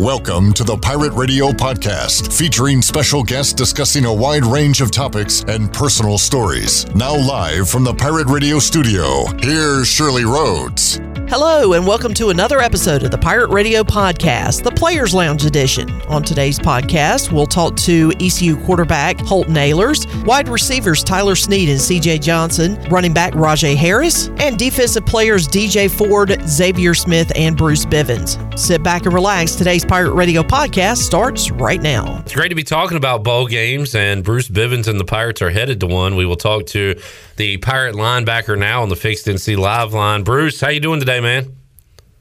Welcome to the Pirate Radio Podcast, featuring special guests discussing a wide range of topics and personal stories. Now, live from the Pirate Radio studio, here's Shirley Rhodes. Hello, and welcome to another episode of the Pirate Radio Podcast, the Players Lounge Edition. On today's podcast, we'll talk to ECU quarterback Holt Ahlers, wide receivers Tyler Snead and CJ Johnson, running back Rahjai Harris, and defensive players DJ Ford, Xavier Smith, and Bruce Bivens. Sit back and relax. Today's Pirate Radio Podcast starts right now. It's great to be talking about bowl games, and Bruce Bivens and the Pirates are headed to one. We will talk to the Pirate linebacker now on the Fixed NC Live line. Bruce, how you doing today, man?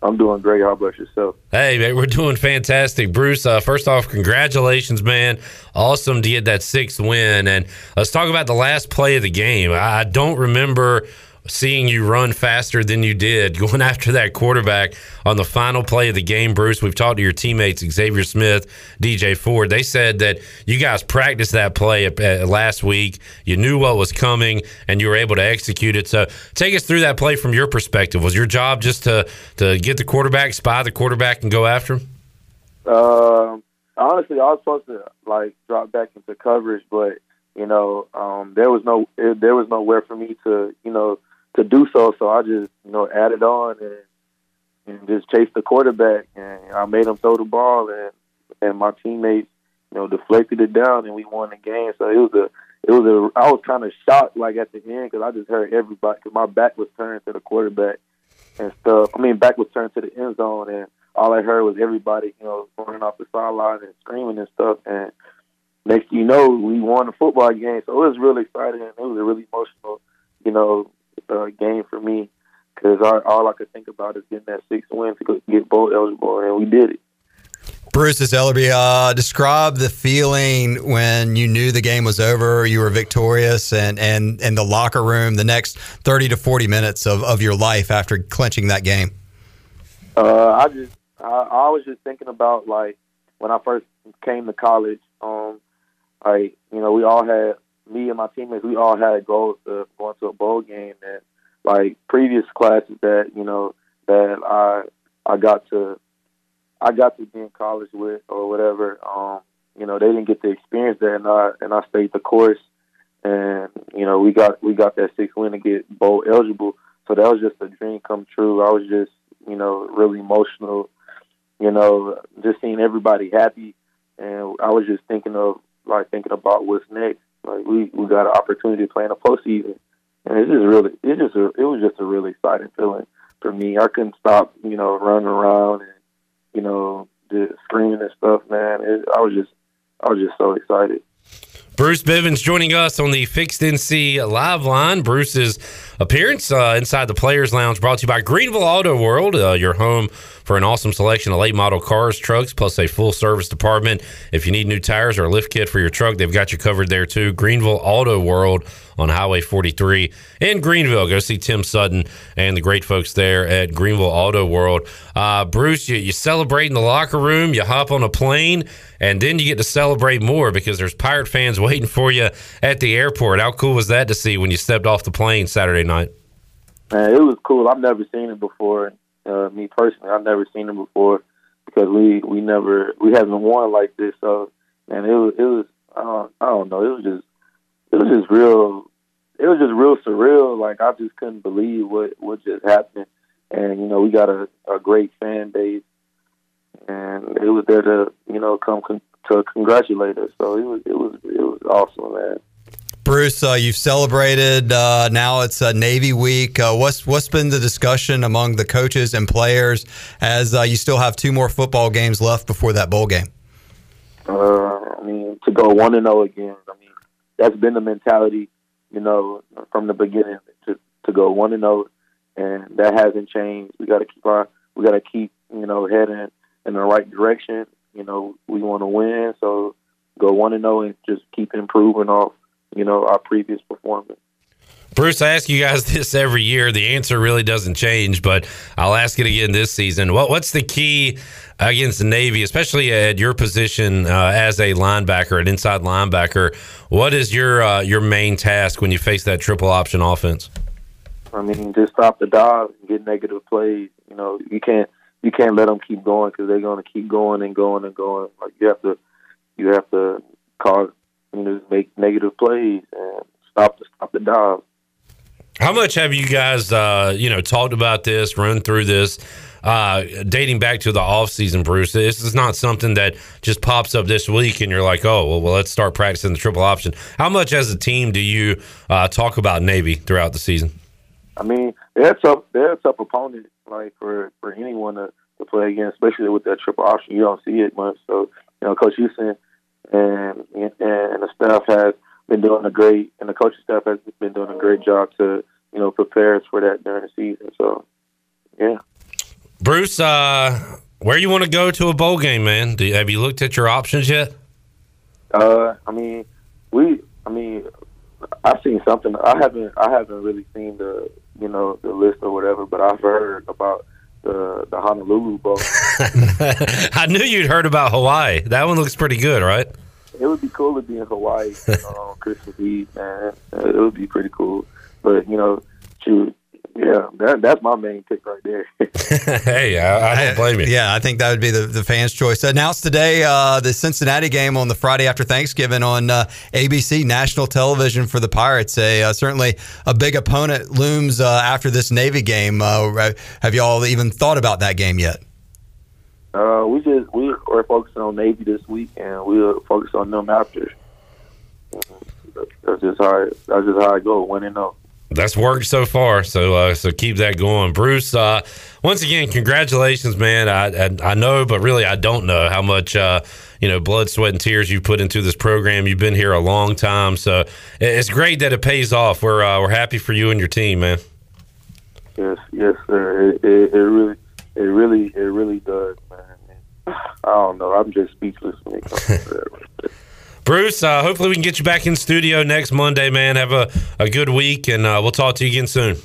I'm doing great. How about yourself? Hey, man, we're doing fantastic. Bruce, uh, first off, congratulations, man. Awesome to get that sixth win. And let's talk about the last play of the game. I don't remember seeing you run faster than you did going after that quarterback on the final play of the game, Bruce. We've talked to your teammates, Xavier Smith, DJ Ford. They said that you guys practiced that play last week. You knew what was coming and you were able to execute it. So take us through that play from your perspective. Was your job just to, to get the quarterback, spy the quarterback, and go after him? Uh, honestly, I was supposed to like drop back into coverage, but you know, um, there was no there was nowhere for me to you know to do so. So I just you know added on and and just chased the quarterback, and I made him throw the ball, and and my teammates you know deflected it down, and we won the game. So it was a it was a I was kind of shocked like at the end because I just heard everybody because my back was turned to the quarterback and stuff. I mean back was turned to the end zone, and all I heard was everybody you know running off the sideline and screaming and stuff, and next you know, we won the football game. So it was really exciting. And it was a really emotional, you know, uh, game for me because all I could think about is getting that sixth win to get bowl eligible, and we did it. Bruce Ellerby, uh, describe the feeling when you knew the game was over, you were victorious, and and and the locker room, the next thirty to forty minutes of, of your life after clinching that game. Uh, I just, I, I was just thinking about like when I first came to college. Um, like you know, we all had me and my teammates, we all had goals of going to a bowl game, and like previous classes that you know that I I got to I got to be in college with or whatever. Um, you know, they didn't get to experience that, and I and I stayed the course, and you know, we got we got that six win to get bowl eligible. So that was just a dream come true. I was just you know really emotional. You know, just seeing everybody happy, and I was just thinking of like thinking about what's next. Like we we got an opportunity to play in a postseason, and it's just really it's just a, it was just a really exciting feeling for me. I couldn't stop, you know, running around and you know just screaming and stuff. Man, it, I was just I was just so excited. Bruce Bivens joining us on the Fixed NC live line. Bruce's appearance uh, inside the Players Lounge brought to you by Greenville Auto World, uh, your home for an awesome selection of late model cars, trucks, plus a full service department. If you need new tires or a lift kit for your truck, they've got you covered there too. Greenville Auto World on Highway 43 in Greenville. Go see Tim Sutton and the great folks there at Greenville Auto World. Uh, Bruce, you, you celebrate in the locker room, you hop on a plane, and then you get to celebrate more because there's Pirate fans waiting for you at the airport. How cool was that to see when you stepped off the plane Saturday night? Man, it was cool. I've never seen it before. Uh, me personally, I've never seen it before because we we never we haven't won like this. So, man, it was it was I don't, I don't know. It was just it was just real it was just real surreal. Like I just couldn't believe what what just happened. And you know, we got a, a great fan base, and it was there to you know come con- to congratulate us. So it was it was it was awesome, man. Bruce, uh, you've celebrated. Uh, now it's uh, Navy Week. Uh, what's what's been the discussion among the coaches and players as uh, you still have two more football games left before that bowl game? Uh, I mean, to go one and zero oh again. I mean, that's been the mentality you know, from the beginning to to go one and zero, oh, and that hasn't changed. We got to keep our we got to keep you know heading in the right direction. You know, we want to win, so go one and zero oh and just keep improving off you know our previous performance. Bruce, I ask you guys this every year. The answer really doesn't change, but I'll ask it again this season. What, what's the key against the Navy, especially at your position uh, as a linebacker, an inside linebacker? What is your uh, your main task when you face that triple option offense? I mean, just stop the dive and get negative plays. You know, you can't you can't let them keep going because they're going to keep going and going and going. Like you have to you have to cause you know make negative plays and stop the stop the dive. How much have you guys, uh, you know, talked about this, run through this, uh, dating back to the off season, Bruce? This is not something that just pops up this week and you're like, oh, well, well let's start practicing the triple option. How much as a team do you uh, talk about Navy throughout the season? I mean, they're a tough, they're a tough opponent, like for for anyone to, to play against, especially with that triple option. You don't see it much, so you know, Coach Houston and and the staff has been doing a great, and the coaching staff has been doing a great job to you know prepare us for that during the season. So, yeah. Bruce, uh, where you want to go to a bowl game, man? You, have you looked at your options yet? Uh, I mean, we, I mean, I've seen something. I haven't, I haven't really seen the, you know, the list or whatever, but I've heard about the the Honolulu Bowl. I knew you'd heard about Hawaii. That one looks pretty good, right? It would be cool to be in Hawaii on Christmas Eve, man. It would be pretty cool. But you know, shoot, yeah, that, that's my main pick right there. hey, I, I, don't blame you. Yeah, I think that would be the, the fans' choice. Announced today uh, the Cincinnati game on the Friday after Thanksgiving on uh, ABC national television for the Pirates. A uh, certainly a big opponent looms uh, after this Navy game. Uh, have y'all even thought about that game yet? Uh, we just we are focusing on Navy this week, and we'll focus on them after. That's just how that's just how I go. Winning and know that's worked so far. So uh, so keep that going, Bruce. Uh, once again, congratulations, man. I, I, I know, but really I don't know how much uh, you know blood, sweat, and tears you've put into this program. You've been here a long time, so it's great that it pays off. We're uh, we're happy for you and your team, man. Yes, yes, sir. It, it, it really, it really, it really does, man. I don't know. I'm just speechless when it comes to that. Bruce, uh, hopefully we can get you back in studio next Monday, man. Have a, a good week, and uh, we'll talk to you again soon.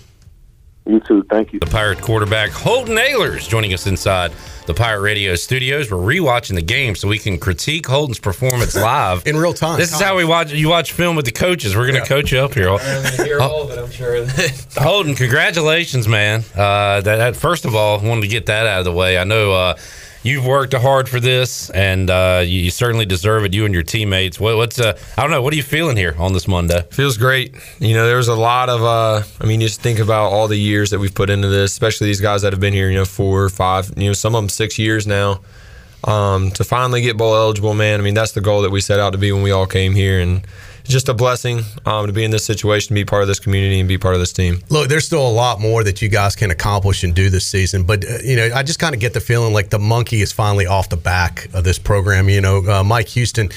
You too. Thank you. The Pirate quarterback Holton Ahlers joining us inside the Pirate Radio studios. We're rewatching the game so we can critique Holton's performance live in real time. This is how we watch. You watch film with the coaches. We're going to yeah. coach you up here. hear all of it. I'm sure. Holton, congratulations, man. Uh, that, that, first of all, wanted to get that out of the way. I know uh, you've worked hard for this, and uh, you, you, certainly deserve it. You and your teammates. What, what's uh, I don't know. What are you feeling here on this Monday? Feels great. You know, there's a lot of. Uh, I mean, just think about all the years that we've put into this, especially these guys that have been here. You know, four, five. You know, some of them six years now. Um, to finally get bowl eligible, man. I mean, that's the goal that we set out to be when we all came here, and it's just a blessing um, to be in this situation, be part of this community, and be part of this team. Look, there's still a lot more that you guys can accomplish and do this season, but uh, you know, I just kind of get the feeling like the monkey is finally off the back of this program. You know, uh, Mike Houston,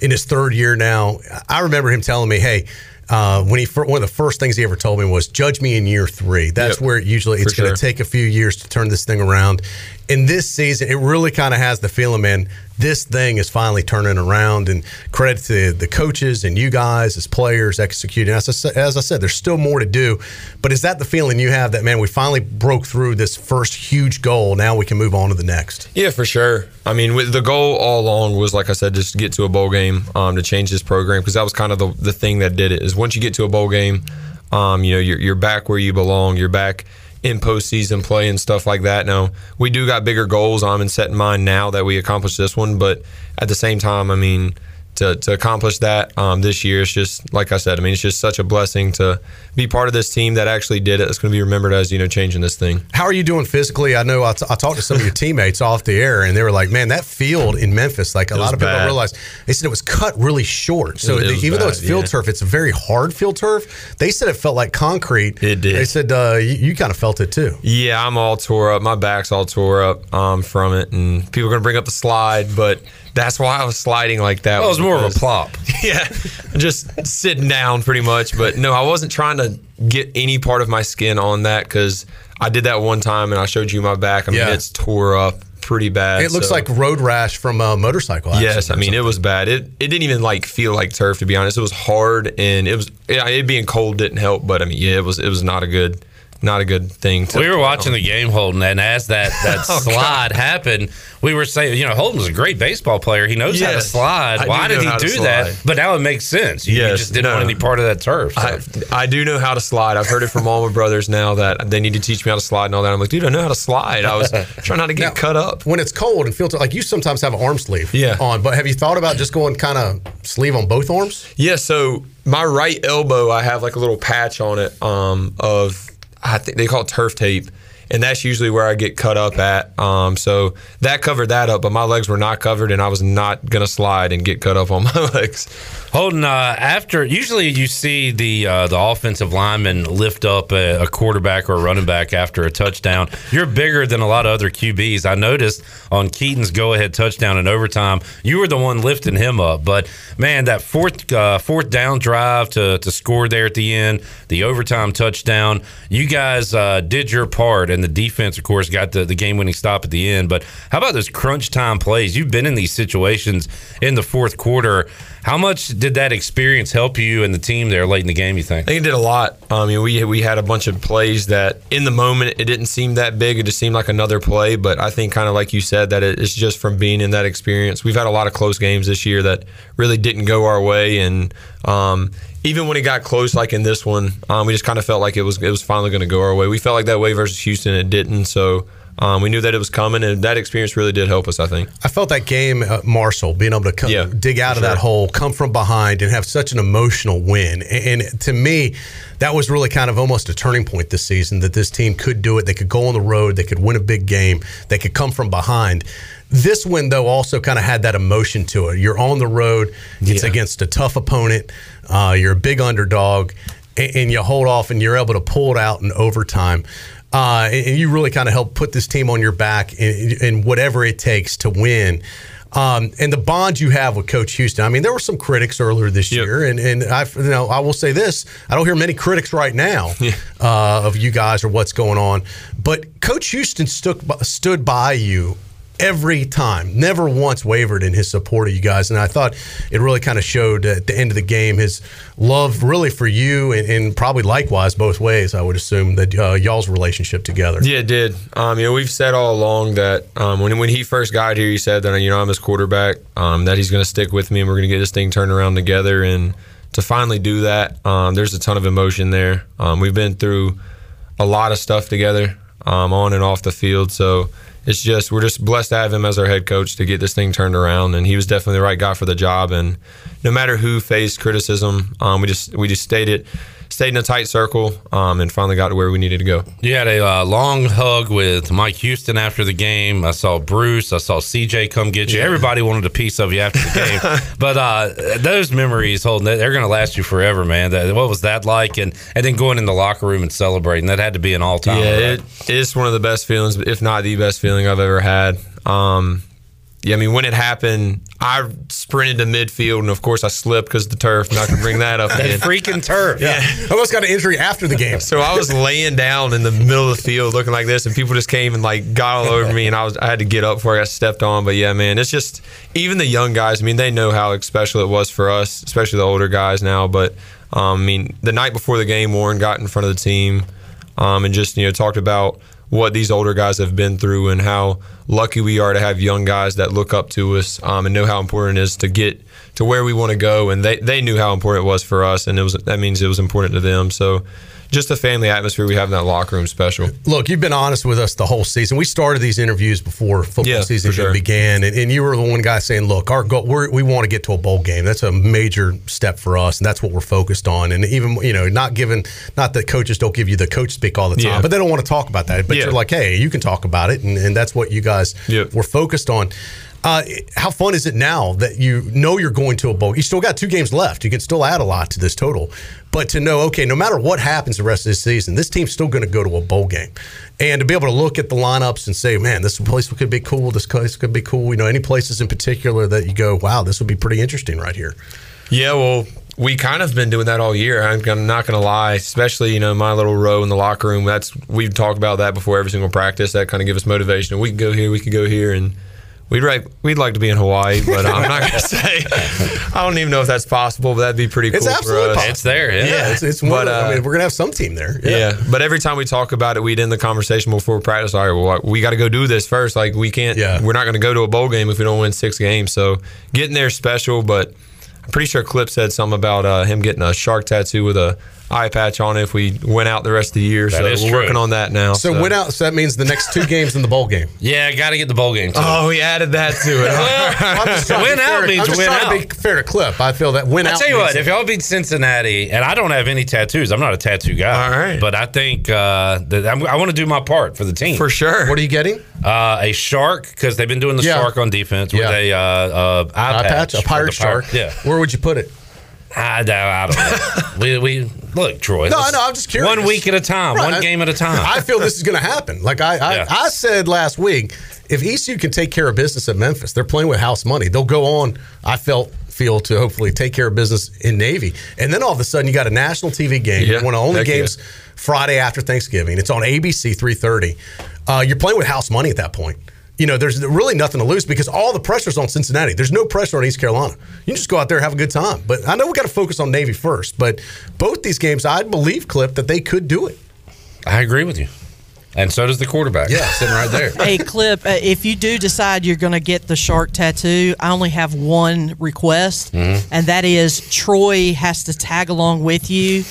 in his third year now, I remember him telling me, "Hey." Uh, when he one of the first things he ever told me was, "Judge me in year three. That's yep, where it usually it's going to take a few years to turn this thing around." In this season, it really kind of has the feeling, man this thing is finally turning around. And credit to the coaches and you guys as players executing. As I, as I said, there's still more to do. But is that the feeling you have that, man, we finally broke through this first huge goal? Now we can move on to the next? Yeah, for sure. I mean, the goal all along was, like I said, just get to a bowl game um, to change this program because that was kind of the, the thing that did it. Is once you get to a bowl game, um, you know, you're, you're back where you belong. You're back – in postseason play and stuff like that. Now we do got bigger goals I'm in set in mind now that we accomplished this one, but at the same time, I mean to, to accomplish that um, this year. It's just like I said. I mean, it's just such a blessing to be part of this team that actually did it. It's going to be remembered as you know changing this thing. How are you doing physically? I know I, t- I talked to some of your teammates off the air, and they were like, "Man, that field in Memphis, like a lot of people don't realize, they said it was cut really short. So it, it even bad, though it's field yeah. turf, it's a very hard field turf. They said it felt like concrete. It did. They said uh, you, you kind of felt it too. Yeah, I'm all tore up. My back's all tore up um, from it, and people are going to bring up the slide, but that's why I was sliding like that. Well, it was more of a plop. yeah, just sitting down pretty much. But no, I wasn't trying to get any part of my skin on that because I did that one time and I showed you my back. I mean, yeah. it's tore up pretty bad. It looks so- like road rash from a motorcycle. Yes, I mean it was bad. It it didn't even like feel like turf to be honest. It was hard and it was yeah, it being cold didn't help. But I mean yeah, it was it was not a good not a good thing. To, We were watching the game, Holton, and as that, that Oh, slide happened, we were saying, you know, Holton was a great baseball player. He knows how to slide. I Why did he do that? But now it makes sense. You, you Yes, just didn't no. want any part of that turf. so. I, I do know how to slide. I've heard it from all my brothers now that they need to teach me how to slide and all that. I'm like, dude, I know how to slide. I was trying not to get Now, cut up. when it's cold and feels like you sometimes have an arm sleeve Yeah. on. But have you thought about just going kind of sleeve on both arms? Yeah, so my right elbow, I have like a little patch on it um, of I think they call it turf tape, and that's usually where I get cut up at. Um, so that covered that up, but my legs were not covered, and I was not gonna slide and get cut up on my legs. Holton, uh, after usually you see the uh, the offensive lineman lift up a, a quarterback or a running back after a touchdown. You're bigger than a lot of other QBs. I noticed on Keaton's go ahead touchdown in overtime, you were the one lifting him up. But man, that fourth uh, fourth down drive to to score there at the end, the overtime touchdown, you guys uh, did your part, and the defense, of course, got the, the game winning stop at the end. But how about those crunch time plays? You've been in these situations in the fourth quarter. How much did that experience help you and the team there late in the game? You think? I think it did a lot. I mean, we we had a bunch of plays that in the moment it didn't seem that big. It just seemed like another play. But I think kind of like you said that it's just from being in that experience. We've had a lot of close games this year that really didn't go our way, and um, even when it got close, like in this one, um, we just kind of felt like it was it was finally going to go our way. We felt like that way versus Houston, it didn't. So. Um, we knew that it was coming, and that experience really did help us. I think. I felt that game, uh, Marshall, being able to come, Yeah, dig out of that hole, come from behind, and have such an emotional win. And, and to me, that was really kind of almost a turning point this season that this team could do it. They could go on the road, they could win a big game, they could come from behind. This win, though, also kind of had that emotion to it. You're on the road, it's Yeah. against a tough opponent, uh, you're a big underdog, and, and you hold off and you're able to pull it out in overtime. Uh, and, and you really kind of help put this team on your back in, in whatever it takes to win. Um, and the bond you have with Coach Houston. I mean, there were some critics earlier this Yep. year, and and I, you know, I will say this: I don't hear many critics right now uh, of you guys or what's going on. But Coach Houston stood stood by you every time, never once wavered in his support of you guys. And I thought it really kind of showed at the end of the game his love, really for you, and, and probably likewise both ways. I would assume that uh, y'all's relationship together. Yeah, it did. Um, you know, we've said all along that um, when when he first got here, he said that you know I'm his quarterback, um, that he's going to stick with me, and we're going to get this thing turned around together. And to finally do that, um, there's a ton of emotion there. Um, we've been through a lot of stuff together, um, on and off the field. So it's just we're just blessed to have him as our head coach to get this thing turned around. And he was definitely the right guy for the job. And no matter who faced criticism, um, we just we just stayed it. Stayed in a tight circle um, and finally got to where we needed to go. You had a uh, long hug with Mike Houston after the game. I saw Bruce. I saw CJ come get you. Everybody wanted a piece of you after the game. but uh, those memories, Holton, they're going to last you forever, man. That, what was that like? And and then going in the locker room and celebrating. That had to be an all time. Yeah, it is one of the best feelings, if not the best feeling I've ever had. Um, yeah, I mean, when it happened, I sprinted to midfield, and of course, I slipped because the turf. Not gonna bring that up that again. freaking turf. Yeah, almost got an injury after the game. So I was laying down in the middle of the field, looking like this, and people just came and like got all over me, and I was I had to get up before I got stepped on. But yeah, man, it's just even the young guys. I mean, they know how special it was for us, especially the older guys now. But um, I mean, the night before the game, Warren got in front of the team um, and just you know talked about what these older guys have been through and how lucky we are to have young guys that look up to us um, and know how important it is to get to where we want to go. And they, they knew how important it was for us, and it was that means it was important to them. So just the family atmosphere we have in that locker room special. Look, you've been honest with us the whole season. We started these interviews before football Yeah, season sure. began, and, and you were the one guy saying, "Look, our goal, we're, we want to get to a bowl game. That's a major step for us, and that's what we're focused on." And even you know, not given, not that coaches don't give you the coach speak all the time, Yeah. but they don't want to talk about that. But Yeah. you're like, "Hey, you can talk about it," and, and that's what you guys Yep. were focused on. Uh, how fun is it now that you know you're going to a bowl? You still got two games left. You can still add a lot to this total. But to know, okay, no matter what happens the rest of this season, this team's still going to go to a bowl game. And to be able to look at the lineups and say, man, this place could be cool. This place could be cool. You know, any places in particular that you go, wow, this would be pretty interesting right here. Yeah, well, we kind of been doing that all year. I'm not going to lie, especially you know my little row in the locker room. That's we've talked about that before every single practice. That kind of gives us motivation. We can go here, we could go here, and we'd like we'd like to be in Hawaii, but I'm not going to say. I don't even know if that's possible, but that'd be pretty cool It's for absolutely us. possible. It's there. Yeah. Yeah, it's, it's one But, of the- I uh, mean, we're gonna have some team there. Yeah. but every time we talk about it, we'd end the conversation before practice. All right, well, we got to go do this first. Like we can't. Yeah. We're not going to go to a bowl game if we don't win six games. So getting there is special, but I'm pretty sure Clip said something about uh, him getting a shark tattoo with a eye patch on if we went out the rest of the year. That so we're true. working on that now. So, win out. So that means the next two games in the bowl game. Yeah, got to get the bowl game too. Oh, we added that to it. I'm just Win out fair- means I'm just win out. to be fair to Clip. I feel that win I out. tell you means- what, if y'all beat Cincinnati, and I don't have any tattoos, I'm not a tattoo guy. All right. but I think uh, that I'm, I want to do my part for the team. For sure. what are you getting? Uh, a shark because they've been doing the Yeah. shark on defense with a uh, uh, eye, Eye patch, patch a pirate the pirate- shark. Yeah, Where would you put it? I, I don't know. we, we look, Troy. No, I know. I'm just curious. One week at a time, Right. one game at a time. I feel this is going to happen. Like I, I, Yeah. I said last week, if ECU can take care of business at Memphis, they're playing with house money. They'll go on. I felt feel to hopefully take care of business in Navy, and then all of a sudden you got a national TV game. Yeah, one of the only heck yeah. games Friday after Thanksgiving. It's on ABC 3:30. Uh, you're playing with house money at that point. You know, there's really nothing to lose because all the pressure's on Cincinnati. There's no pressure on East Carolina. You can just go out there and have a good time. But I know we got to focus on Navy first. But both these games, I believe, Clip, that they could do it. I agree with you, and so does the quarterback. Yeah. sitting right there. Hey, Clip, uh, if you do decide you're going to get the shark tattoo, I only have one request, Mm-hmm. and that is Troy has to tag along with you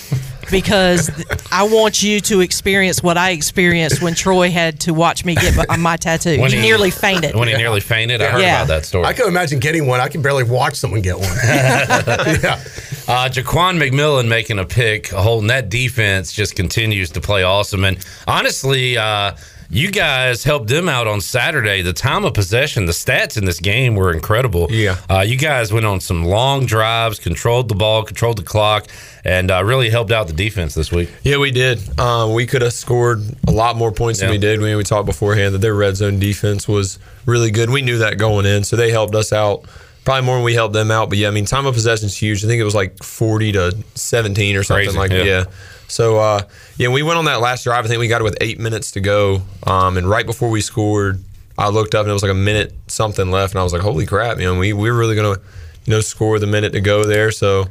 because I want you to experience what I experienced when Troy had to watch me get my, my tattoo. When he, he- nearly fainted. When he nearly fainted, I heard Yeah. about that story. I can imagine getting one. I can barely watch someone get one. yeah. Uh, Ja'Quan McMillian making a pick, holding that defense just continues to play awesome. And honestly, uh, you guys helped them out on Saturday. The time of possession, the stats in this game were incredible. Yeah. Uh, you guys went on some long drives, controlled the ball, controlled the clock, and uh, really helped out the defense this week. Yeah, we did. Um, we could have scored a lot more points than we did. We, we talked beforehand that their red zone defense was really good. We knew that going in, so they helped us out probably more than we helped them out. But yeah, I mean, time of possession is huge. I think it was like forty to seventeen or something Crazy, like yeah. yeah. So uh, yeah, we went on that last drive. I think we got it with eight minutes to go, um, and right before we scored, I looked up and it was like a minute something left, and I was like, "Holy crap!" You know, we we were really gonna you know score the minute to go there. So.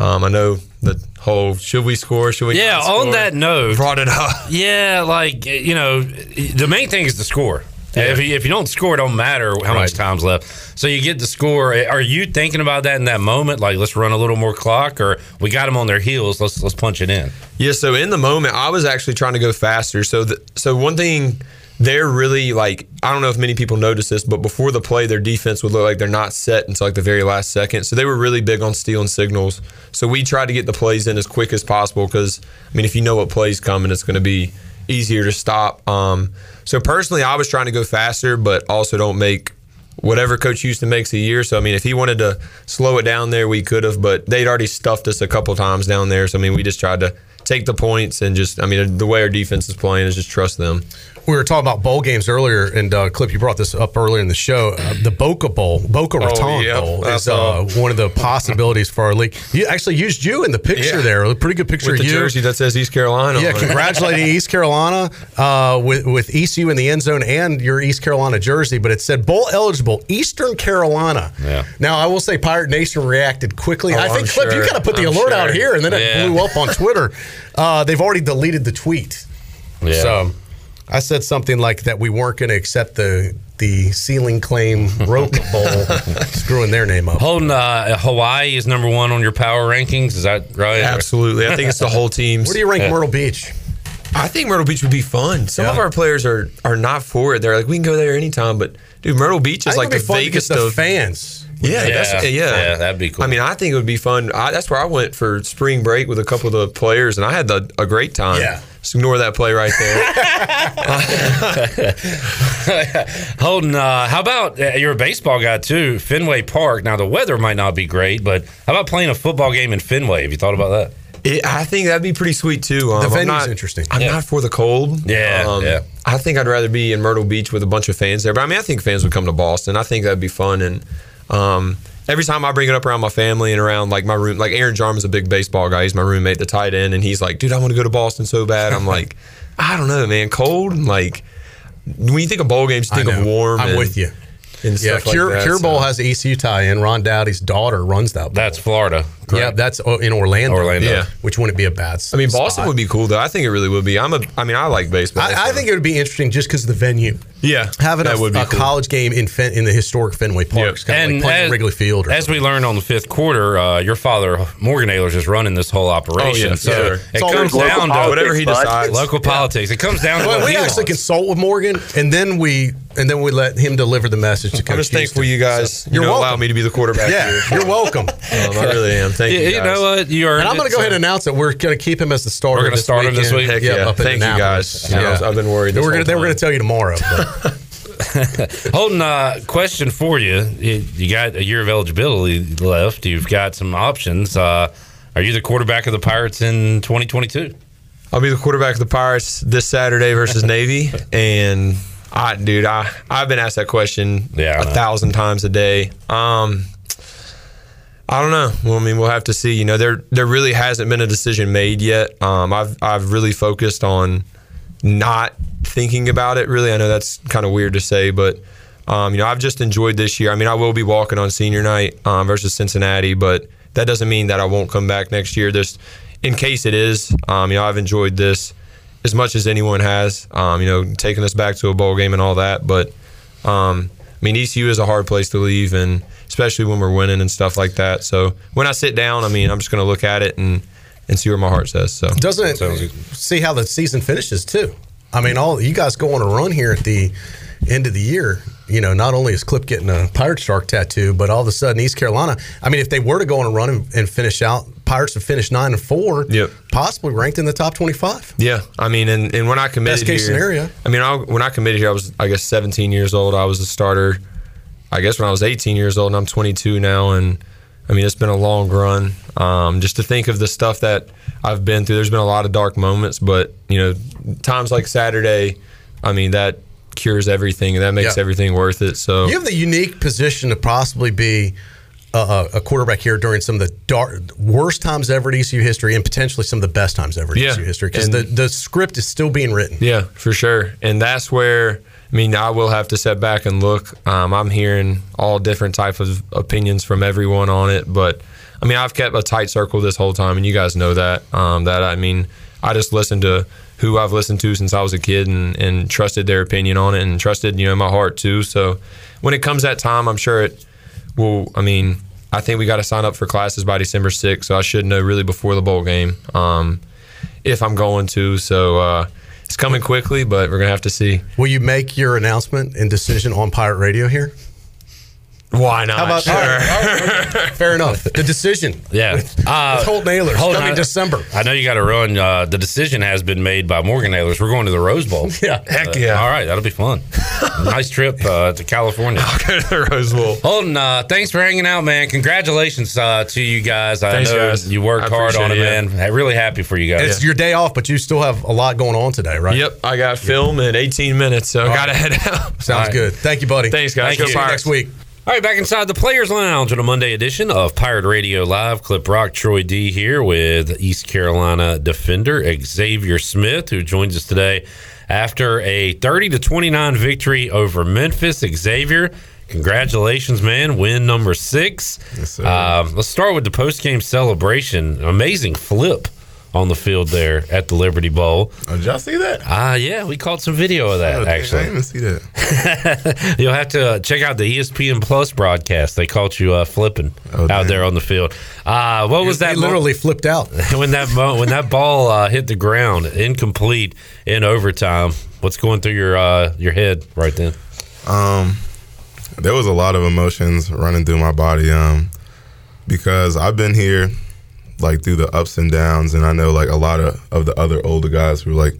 Um, I know the whole should we score? Should we? Yeah, on that note, brought it up. Yeah, like you know, the main thing is the score. If, you, if you don't score, it don't matter how much time's left. So you get the score. Are you thinking about that in that moment? Like, let's run a little more clock, or we got them on their heels. Let's let's punch it in. Yeah, so in the moment, I was actually trying to go faster. So, the, so one thing they're really like, I don't know if many people notice this, but before the play, their defense would look like they're not set until like the very last second. So they were really big on stealing signals. So we tried to get the plays in as quick as possible because, I mean, if you know what play's coming, it's going to be easier to stop. Um, so personally, I was trying to go faster, but also don't make whatever Coach Houston makes a year. So I mean, if he wanted to slow it down there, we could have. But they'd already stuffed us a couple times down there. So I mean, we just tried to take the points and just. I mean, the way our defense is playing is just trust them. We were talking about bowl games earlier, and uh, Clip, you brought this up earlier in the show. Uh, the Boca Bowl, Boca Raton yeah, Bowl, is uh, one of the possibilities for our league. You actually used you in the picture Yeah. there. A pretty good picture With of the you. jersey that says East Carolina. Yeah, congratulating East Carolina uh, with with ECU in the end zone and your East Carolina jersey, but it said bowl eligible Eastern Carolina. Yeah. Now I will say Pirate Nation reacted quickly. Oh, I think I'm Clip, you sure. got to put the I'm alert out here, and then Yeah. it blew up on Twitter. Uh, they've already deleted the tweet. Yeah. So I said something like that we weren't going to accept the the ceiling claim rope bowl, screwing their name up. Holton uh, Hawaii is number one on your power rankings. Is that right? Absolutely. I think it's the whole team. Where do you rank Yeah. Myrtle Beach? I think Myrtle Beach would be fun. Some Yeah. of our players are are not for it. They're like, we can go there anytime, but dude, Myrtle Beach is like the it'd be fun to get Vegas the of fans. Yeah, Yeah, that's, yeah, yeah, that'd be cool. I mean, I think it would be fun. I, that's where I went for spring break with a couple of the players, and I had the, a great time. Yeah. Just ignore that play right there. Holton, uh, how about uh, you're a baseball guy too? Fenway Park. Now the weather might not be great, but how about playing a football game in Fenway? Have you thought about that? It, I think that'd be pretty sweet too. Um, The I'm venue's not- interesting. I'm Yeah. not for the cold. Yeah, Um, yeah. I think I'd rather be in Myrtle Beach with a bunch of fans there. But I mean, I think fans would come to Boston. I think that'd be fun. And um, every time I bring it up around my family and around like my room, like Aaron Jarman's a big baseball guy. He's my roommate, the tight end, and he's like, dude, I want to go to Boston so bad. I'm like, I don't know, man, cold and like when you think of bowl games, you think of warm. I'm and, with you. And Yeah, stuff like Cure, that, Cure Bowl so. has the ECU tie-in. Ron Dowdy's daughter runs that. Bowl. That's Florida. yeah, that's oh, in Orlando. Orlando. Yeah. which wouldn't be a bad. I mean, Boston would be cool though. I think it really would be. I'm a. I mean, I like baseball. I, I think it would be interesting just because of the venue. yeah, Having that a, would be a cool. college game in Fen, in the historic Fenway Park, Yep. kind of like playing at Wrigley Field. Or as we learned on the fifth quarter, uh, your father Morgan Ahlers is running this whole operation. Oh, yeah, so yeah. it It's comes local down to whatever he decides. local politics. It comes down to well, we actually consult with Morgan, and then we and then we let him deliver the message to Coach I'm just thankful Houston. you guys. So, you you're know, allow welcome. me to be the quarterback. Yeah, here. you're welcome. Um, I really am. Thank You, you. you know what? You are. And I'm going to go ahead and announce that we're going to keep him as the starter. We're gonna this start him this weekend. week? Heck yeah. up in Thank you, guys. You know, I've been worried They this were going to they were time. going to tell you tomorrow. but- Holton, uh, question for you. you. You got a year of eligibility left. You've got some options. Uh, are you the quarterback of the Pirates in 2022? I'll be the quarterback of the Pirates this Saturday versus Navy, and I, dude, I I've been asked that question Yeah, a thousand times a day. Um, I don't know. Well, I mean, we'll have to see. You know, there there really hasn't been a decision made yet. Um, I've I've really focused on not thinking about it. Really, I know that's kind of weird to say, but um, you know, I've just enjoyed this year. I mean, I will be walking on senior night um, versus Cincinnati, but that doesn't mean that I won't come back next year. There's, in case it is, um, you know, I've enjoyed this as much as anyone has. Um, you know, taking us back to a bowl game and all that, but um, I mean, ECU is a hard place to leave, and especially when we're winning and stuff like that. So when I sit down, I mean, I'm just going to look at it and and see where my heart says. So Doesn't it Sounds see how the season finishes too? I mean, all you guys go on a run here at the end of the year. You know, not only is Clip getting a Pirate Shark tattoo, but all of a sudden East Carolina. I mean, if they were to go on a run and, and finish out, Pirates would finish nine and four. Yep. possibly ranked in the top twenty-five. Yeah, I mean, and, and when I committed Best case here, scenario. I mean, I, when I committed here, I was I guess 17 years old. I was a starter. I guess when I was 18 years old, and I'm 22 now, and I mean, it's been a long run. Um, just to think of the stuff that I've been through, there's been a lot of dark moments, but you know, times like Saturday, I mean, that cures everything, and that makes Yeah. everything worth it. So You have the unique position to possibly be a, a quarterback here during some of the dark, worst times ever in ECU history, and potentially some of the best times ever in Yeah. ECU history, because the, the script is still being written. Yeah, for sure. And that's where I mean I will have to step back and look. Um, I'm hearing all different type of opinions from everyone on it, but I mean I've kept a tight circle this whole time, and you guys know that. Um, that I mean I just listen to who I've listened to since I was a kid and, and trusted their opinion on it and trusted you know my heart too. So when it comes that time, I'm sure it will. I mean I think we got to sign up for classes by December 6th, so I should know really before the bowl game. Um, if I'm going to. So uh, it's coming quickly, but we're gonna have to see. Will you make your announcement and decision on Pirate Radio here? Why not? How about Sure. all right, all right, okay. Fair enough. The decision. Yeah. Uh, With Holt Nailers Holton, coming I- December. I know you got to run. Uh, the decision has been made by Morgan Ahlers. We're going to the Rose Bowl. Yeah. Heck Uh, yeah. all right, that'll be fun. nice trip uh, to California. Go to the Rose Bowl. Holton, uh, thanks for hanging out, man. Congratulations uh, to you guys. I Thanks, know guys. you worked hard on it, appreciate it, man. I'm really happy for you guys. It's your day off, but you still have a lot going on today, right? Yep, I got film in 18 minutes, so I gotta head out. Sounds All right. good. Thank you, buddy. Thanks, guys. Thank Go you. See you next week. All right, back inside the Players Lounge on a Monday edition of Pirate Radio Live. Clip Rock Troy D here with East Carolina defender Xavier Smith, who joins us today after a 30 to 29 victory over Memphis. Xavier, congratulations, man! Win number six. sir. Um, let's start with the post game celebration. Amazing flip on the field there at the Liberty Bowl. Oh, did y'all see that? Ah, yeah, we caught some video of that Oh, dang, I actually. didn't even see that. You'll have to uh, check out the ESPN Plus broadcast. They caught you uh, flipping Oh, out damn. there on the field. Uh, what was that? literally flipped out. when that mo- when that ball uh, hit the ground, incomplete in overtime. What's going through your uh, your head right then? Um, there was a lot of emotions running through my body. Um, because I've been here, like through the ups and downs, and I know like a lot of of the other older guys who were like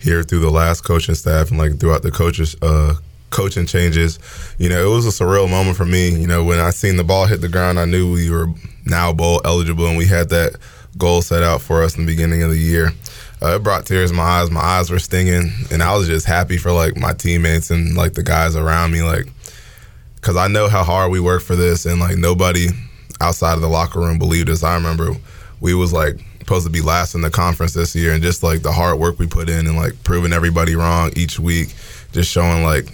here through the last coaching staff and like throughout the coaches uh coaching changes. You know, it was a surreal moment for me. You know, when I seen the ball hit the ground, I knew we were now bowl eligible, and we had that goal set out for us in the beginning of the year. Uh, it brought tears in my eyes. My eyes were stinging, and I was just happy for like my teammates and like the guys around me. Like because I know how hard we work for this, and like nobody outside of the locker room believed us. I remember we was like supposed to be last in the conference this year, and just like the hard work we put in and like proving everybody wrong each week, just showing like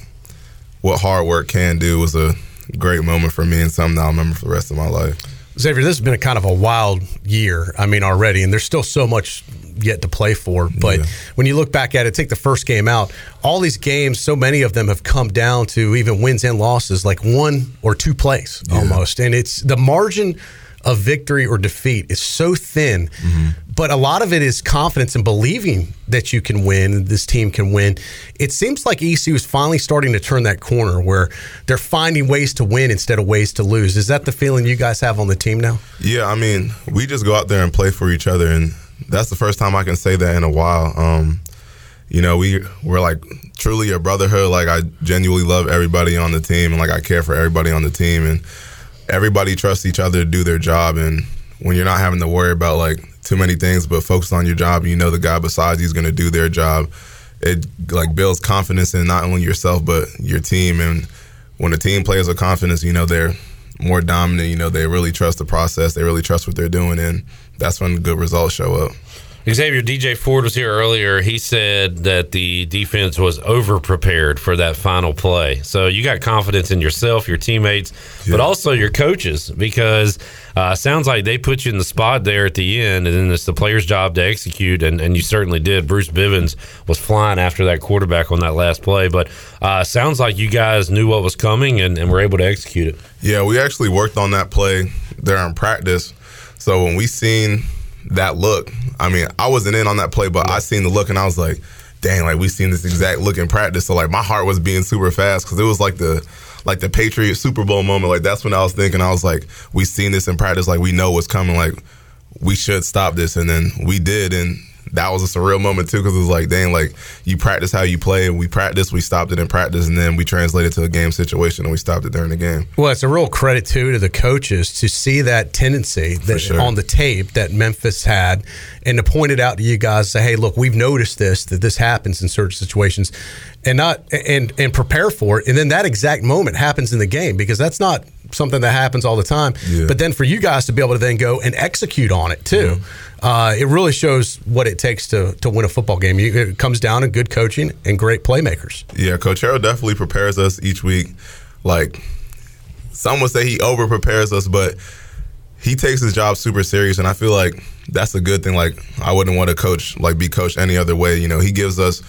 what hard work can do was a great moment for me and something I'll remember for the rest of my life. Xavier, this has been a kind of a wild year. I mean, already, and there's still so much yet to play for. But yeah. when you look back at it, take the first game out, all these games, so many of them have come down to even wins and losses, like one or two plays yeah. almost. And it's the margin of victory or defeat is so thin. Mm-hmm. But a lot of it is confidence and believing that you can win, this team can win. It seems like ECU is finally starting to turn that corner where they're finding ways to win instead of ways to lose. Is that the feeling you guys have on the team now? Yeah, I mean, we just go out there and play for each other, and that's the first time I can say that in a while. Um, you know, we we're like truly a brotherhood. Like I genuinely love everybody on the team, and like I care for everybody on the team, and everybody trusts each other to do their job. And when you're not having to worry about like too many things, but focus on your job, you know the guy besides you is going to do their job. It like builds confidence in not only yourself but your team. And when the team plays with confidence, you know they're more dominant. You know they really trust the process. They really trust what they're doing, and that's when good results show up. Xavier DJ Ford was here earlier. He said that the defense was over prepared for that final play. So you got confidence in yourself, your teammates, yeah. but also your coaches because uh, sounds like they put you in the spot there at the end, and then it's the player's job to execute, and, and you certainly did. Bruce Bivens was flying after that quarterback on that last play, but uh, sounds like you guys knew what was coming and, and were able to execute it. Yeah, we actually worked on that play there in practice. So when we seen that look. I mean, I wasn't in on that play, but I seen the look and I was like, dang, like we seen this exact look in practice. So like my heart was being super fast because it was like the like the Patriot Super Bowl moment. Like that's when I was thinking, I was like, we seen this in practice, like we know what's coming, like we should stop this, and then we did, and that was a surreal moment too because it was like, dang, like you practice how you play, and we practiced, we stopped it in practice, and then we translated to a game situation, and we stopped it during the game. Well, it's a real credit too to the coaches to see that tendency that sure. on the tape that Memphis had, and to point it out to you guys, say, hey, look, we've noticed this that this happens in certain situations, and not and and prepare for it, and then that exact moment happens in the game because that's not something that happens all the time. Yeah. But then for you guys to be able to then go and execute on it too, mm-hmm. uh, it really shows what it takes to to win a football game. It comes down to good coaching and great playmakers. Yeah, Coach Harrell definitely prepares us each week. Like some would say, he over prepares us, but he takes his job super serious, and I feel like that's a good thing. Like I wouldn't want to coach like be coached any other way. You know, he gives us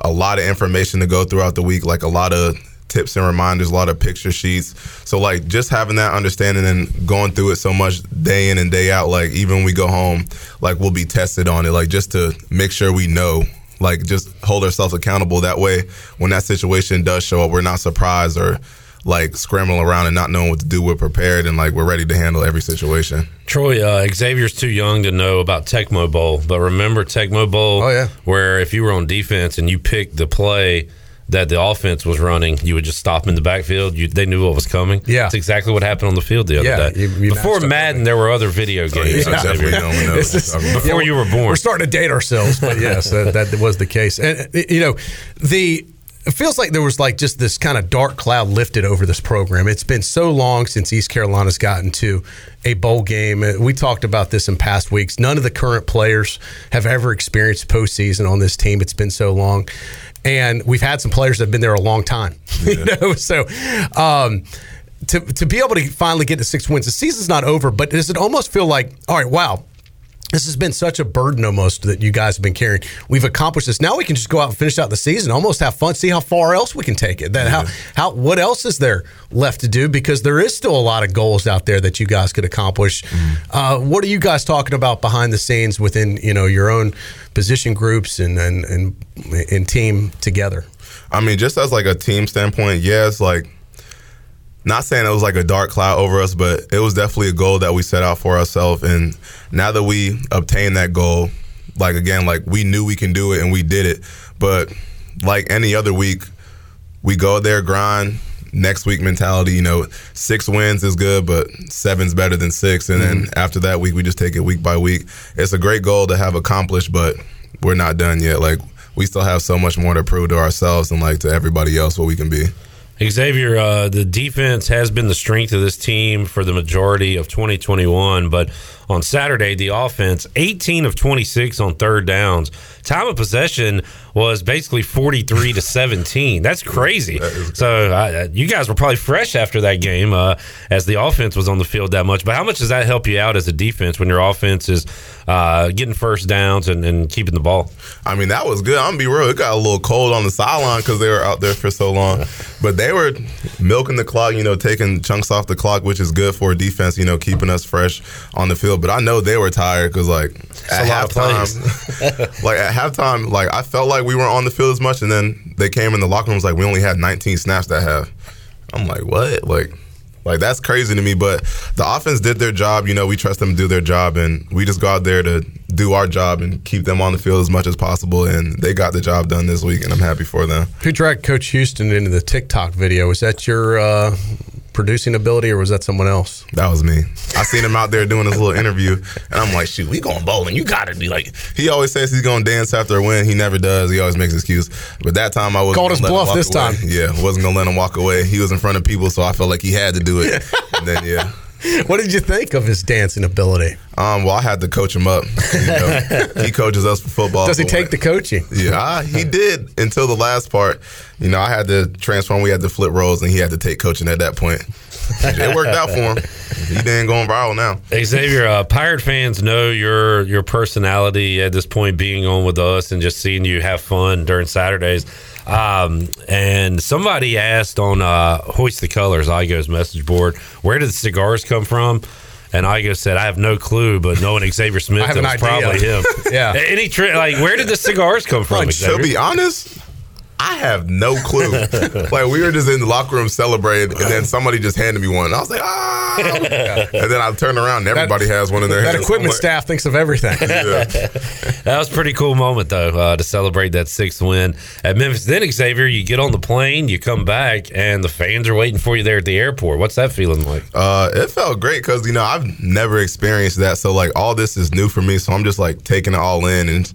a lot of information to go throughout the week, like a lot of tips and reminders, a lot of picture sheets. So like just having that understanding and going through it so much day in and day out, like even when we go home, like we'll be tested on it, like just to make sure we know. Like just hold ourselves accountable. That way, when that situation does show up, we're not surprised or like scrambling around and not knowing what to do. We're prepared and like we're ready to handle every situation. Troy, uh, Xavier's too young to know about Tecmo Bowl, but remember Tecmo Bowl? Oh yeah, where if you were on defense and you picked the play that the offense was running, you would just stop them in the backfield. You, they knew what was coming. Yeah, that's exactly what happened on the field the other yeah, day. You, you Before Madden, there were other video games. Oh, yeah. Before yeah, you were born, we're starting to date ourselves, but yes, that, that was the case. And you know, the it feels like there was like just this kind of dark cloud lifted over this program. It's been so long since East Carolina's gotten to a bowl game. Uh, we talked about this in past weeks. None of the current players have ever experienced postseason on this team. It's been so long, and we've had some players that have been there a long time. Yeah. you know, so. Um, to, to be able to finally get to six wins, the season's not over, but does it almost feel like, all right, wow, this has been such a burden almost that you guys have been carrying. We've accomplished this. Now we can just go out and finish out the season, almost have fun, see how far else we can take it. That yeah. how how what else is there left to do? Because there is still a lot of goals out there that you guys could accomplish. Mm. Uh, what are you guys talking about behind the scenes within you know your own position groups and and and, and team together? I mean, just as like a team standpoint, yes, like not saying it was like a dark cloud over us, but it was definitely a goal that we set out for ourselves. And now that we obtained that goal, like again, like we knew we can do it and we did it. But like any other week, we go there, grind, next week mentality. You know, six wins is good, but seven's better than six. And mm-hmm. then after that week, we just take it week by week. It's a great goal to have accomplished, but we're not done yet. Like we still have so much more to prove to ourselves and like to everybody else what we can be. Xavier, uh, the defense has been the strength of this team for the majority of 2021, but on Saturday, the offense 18 of 26 on third downs. Time of possession was basically 43 to 17. That's crazy. so uh, you guys were probably fresh after that game uh, as the offense was on the field that much. But how much does that help you out as a defense when your offense is uh, getting first downs and, and, keeping the ball? I mean, that was good. I'm gonna be real. It got a little cold on the sideline because they were out there for so long, but they were milking the clock. You know, taking chunks off the clock, which is good for defense. You know, keeping us fresh on the field. But I know they were tired because, like, at halftime, like at halftime, like I felt like we weren't on the field as much, and then they came in the locker room was like we only had 19 snaps that half. I'm like, what? Like, like that's crazy to me. But the offense did their job. You know, we trust them to do their job, and we just go out there to do our job and keep them on the field as much as possible. And they got the job done this week, and I'm happy for them. Who dragged Coach Houston into the TikTok video? Was that your? Uh producing ability, or was that someone else? That was me. I seen him out there doing his little interview, and I'm like, shoot, we going bowling. You got to be like. He always says he's going to dance after a win. He never does. He always makes excuse. But that time I was called his bluff this away. time. Yeah, wasn't gonna let him walk away. He was in front of people, so I felt like he had to do it. and then yeah. What did you think of his dancing ability? Um, well, I had to coach him up. You know, he coaches us for football. Does he take the coaching? Yeah, he did until the last part. You know, I had to transform. We had to flip roles, and he had to take coaching at that point. it worked out for him. He didn't going viral now. Hey Xavier, uh, Pirate fans know your your personality at this point, being on with us and just seeing you have fun during Saturdays. Um, and somebody asked on uh, Hoist the Colors, Igo's message board, where did the cigars come from? And Igo said, I have no clue, but knowing Xavier Smith, it was probably him. yeah. Any tri- like, where did the cigars come from? Like, to be honest, I have no clue. like we were just in the locker room celebrating, and then somebody just handed me one. I was like, ah! and then I turned around, and everybody that, has one in their that hands. That equipment like, staff thinks of everything. Yeah. that was a pretty cool moment, though, uh, to celebrate that sixth win at Memphis. Then Xavier, you get on the plane, you come back, and the fans are waiting for you there at the airport. What's that feeling like? Uh, it felt great because you know I've never experienced that, so like all this is new for me. So I'm just like taking it all in and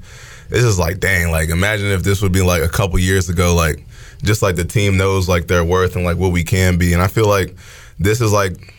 it's just like dang like imagine if this would be like a couple years ago like just like the team knows like their worth and like what we can be and i feel like this is like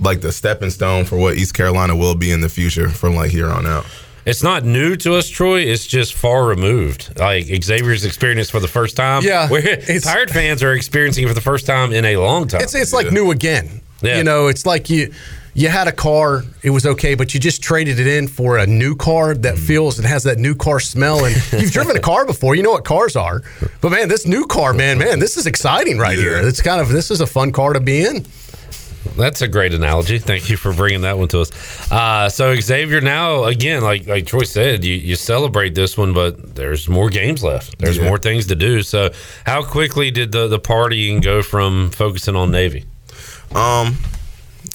like the stepping stone for what east carolina will be in the future from like here on out it's not new to us, Troy. It's just far removed. Like Xavier's experience for the first time. Yeah, it's, Pirate fans are experiencing for the first time in a long time. It's it's like new again. Yeah. You know, it's like you you had a car, it was okay, but you just traded it in for a new car that mm. feels and has that new car smell. And you've driven a car before, you know what cars are. But man, this new car, man, man, this is exciting right yeah. here. It's kind of this is a fun car to be in. That's a great analogy. Thank you for bringing that one to us. Uh, so Xavier, now again, like like Troy said, you, you celebrate this one, but there's more games left. There's yeah. more things to do. So how quickly did the the partying go from focusing on Navy? Um,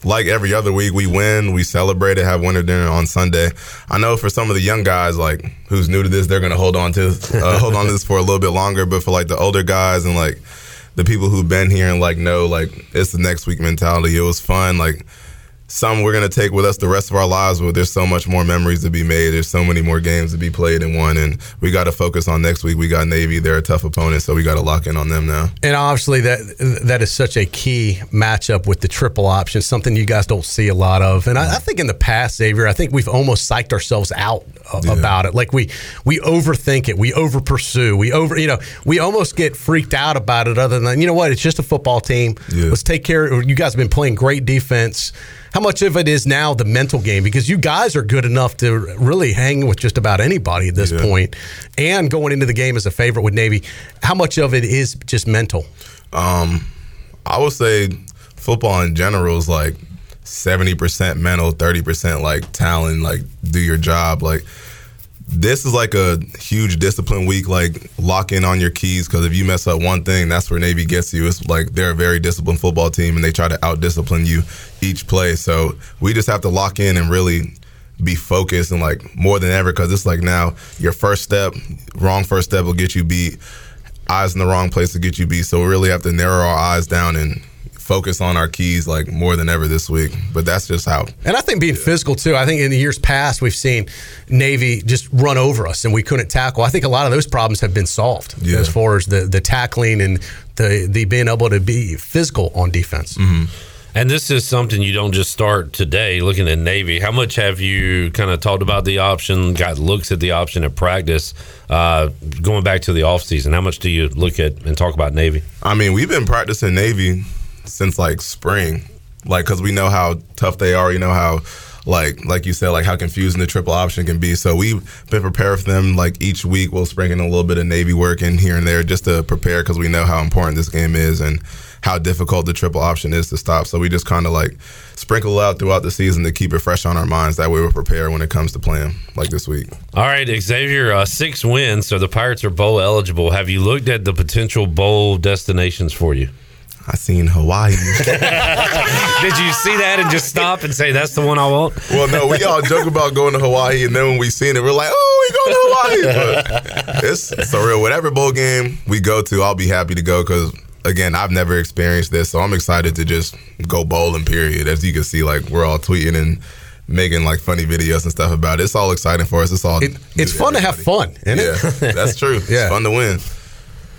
like every other week, we win, we celebrate it, have winter dinner on Sunday. I know for some of the young guys, like who's new to this, they're gonna hold on to uh, hold on to this for a little bit longer. But for like the older guys and like the people who've been here and like know like it's the next week mentality, it was fun. Like some we're gonna take with us the rest of our lives. But there's so much more memories to be made. There's so many more games to be played in one, and we got to focus on next week. We got Navy; they're a tough opponent, so we got to lock in on them now. And obviously, that that is such a key matchup with the triple option, something you guys don't see a lot of. And I, I think in the past, Xavier, I think we've almost psyched ourselves out yeah. about it. Like we we overthink it, we over pursue, we over you know we almost get freaked out about it. Other than you know what, it's just a football team. Yeah. Let's take care. You guys have been playing great defense how much of it is now the mental game? Because you guys are good enough to really hang with just about anybody at this yeah. point, and going into the game as a favorite with Navy. How much of it is just mental? Um, I would say football in general is like seventy percent mental, thirty percent like talent. Like do your job, like this is like a huge discipline week. Like lock in on your keys because if you mess up one thing, that's where Navy gets you. It's like they're a very disciplined football team and they try to out discipline you each play. So we just have to lock in and really be focused and like more than ever because it's like now your first step, wrong first step will get you beat. Eyes in the wrong place to get you beat. So we really have to narrow our eyes down and focus on our keys like more than ever this week. But that's just how. And I think being physical too. I think in the years past we've seen Navy just run over us and we couldn't tackle. I think a lot of those problems have been solved Yeah. as far as the the tackling and the the being able to be physical on defense. And this is something you don't just start today looking at Navy. How much have you kind of talked about the option, got looks at the option at practice, uh, going back to the offseason? How much do you look at and talk about Navy? I mean, we've been practicing Navy since like spring, like because we know how tough they are. You know how, like, like you said, like how confusing the triple option can be. So we've been prepared for them. Like each week, we'll spring in a little bit of Navy work in here and there just to prepare because we know how important this game is and how difficult the triple option is to stop. So we just kind of like sprinkle out throughout the season to keep it fresh on our minds. That way, we're prepared when it comes to playing like this week. All right, Xavier, uh, six wins, so the Pirates are bowl eligible. Have you looked at the potential bowl destinations for you? I seen Hawaii. Did you see that and just stop and say that's the one I want? Well, no, we all joke about going to Hawaii, and then when we seen it, we're like, "Oh, we going to Hawaii!" But it's surreal. Whatever bowl game we go to, I'll be happy to go because, again, I've never experienced this, so I'm excited to just go bowling. Period. As you can see, like we're all tweeting and making like funny videos and stuff about it. It's all exciting for us. It's all. It, it's fun to have fun, isn't Yeah, it? that's true. Yeah. It's fun to win.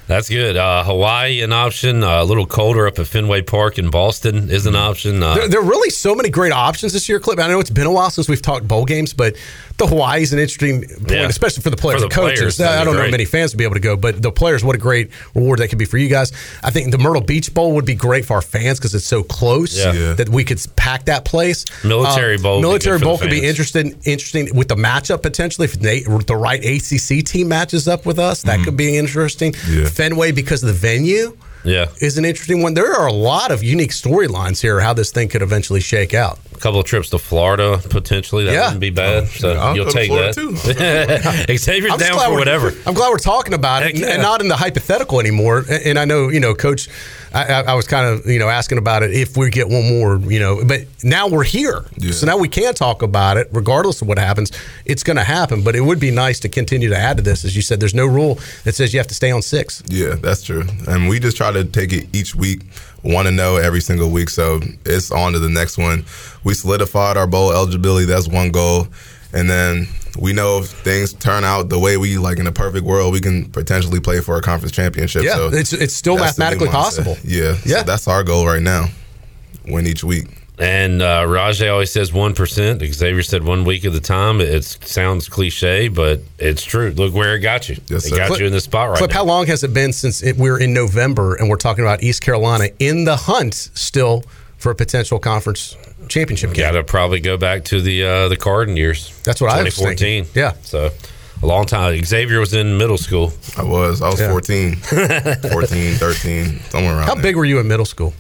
That's good. Uh, Hawaii, an option. Uh, a little colder up at Fenway Park in Boston is an option. Uh, There, there are really so many great options this year, Clip. I know it's been a while since we've talked bowl games, but the Hawaii is an interesting point, Yeah. especially for the players For and coaches. players, I don't know great. many fans would be able to go, but the players, what a great reward that could be for you guys. I think the Myrtle Beach Bowl would be great for our fans because it's so close Yeah. Yeah. that we could pack that place. Military Bowl Military Bowl could be interesting, interesting with the matchup potentially. If they, the right ACC team matches up with us, that could be interesting. Yeah. Fenway because of the venue yeah, is an interesting one. There are a lot of unique storylines here how this thing could eventually shake out. a couple of trips to Florida potentially. That Yeah. wouldn't be bad. Oh, so I'll you'll take Florida, that. Xavier's I'm down for whatever. I'm glad we're talking about it Heck and, yeah. and not in the hypothetical anymore. And I know, you know, Coach, I, I I was kind of, you know, asking about it if we get one more, you know, but now we're here. Yeah. So now we can talk about it regardless of what happens. It's going to happen, but it would be nice to continue to add to this. As you said, there's no rule that says you have to stay on six. Yeah, that's true. And we just try to take it each week, want to know every single week. So it's on to the next one. We solidified our bowl eligibility. That's one goal. And then we know if things turn out the way we like in a perfect world, we can potentially play for a conference championship. Yeah, so it's- it's still that's the new mathematically mindset. possible. Yeah, Yeah. So that's our goal right now. Win each week. And uh, Rahjai always says one percent. Xavier said one week at a time. It sounds cliche, but it's true. Look where it got you. Yes, it sir. got Clip- you in the spot right Clip, now. how long has it been since it, we're in November and we're talking about East Carolina in the hunt still for a potential conference championship game? Got to probably go back to the uh, the Carden years. That's what I was 2014. thinking. Yeah. So a long time. Xavier was in middle school. I was. I was Yeah. 14, 14, 13, somewhere around How there. big were you in middle school?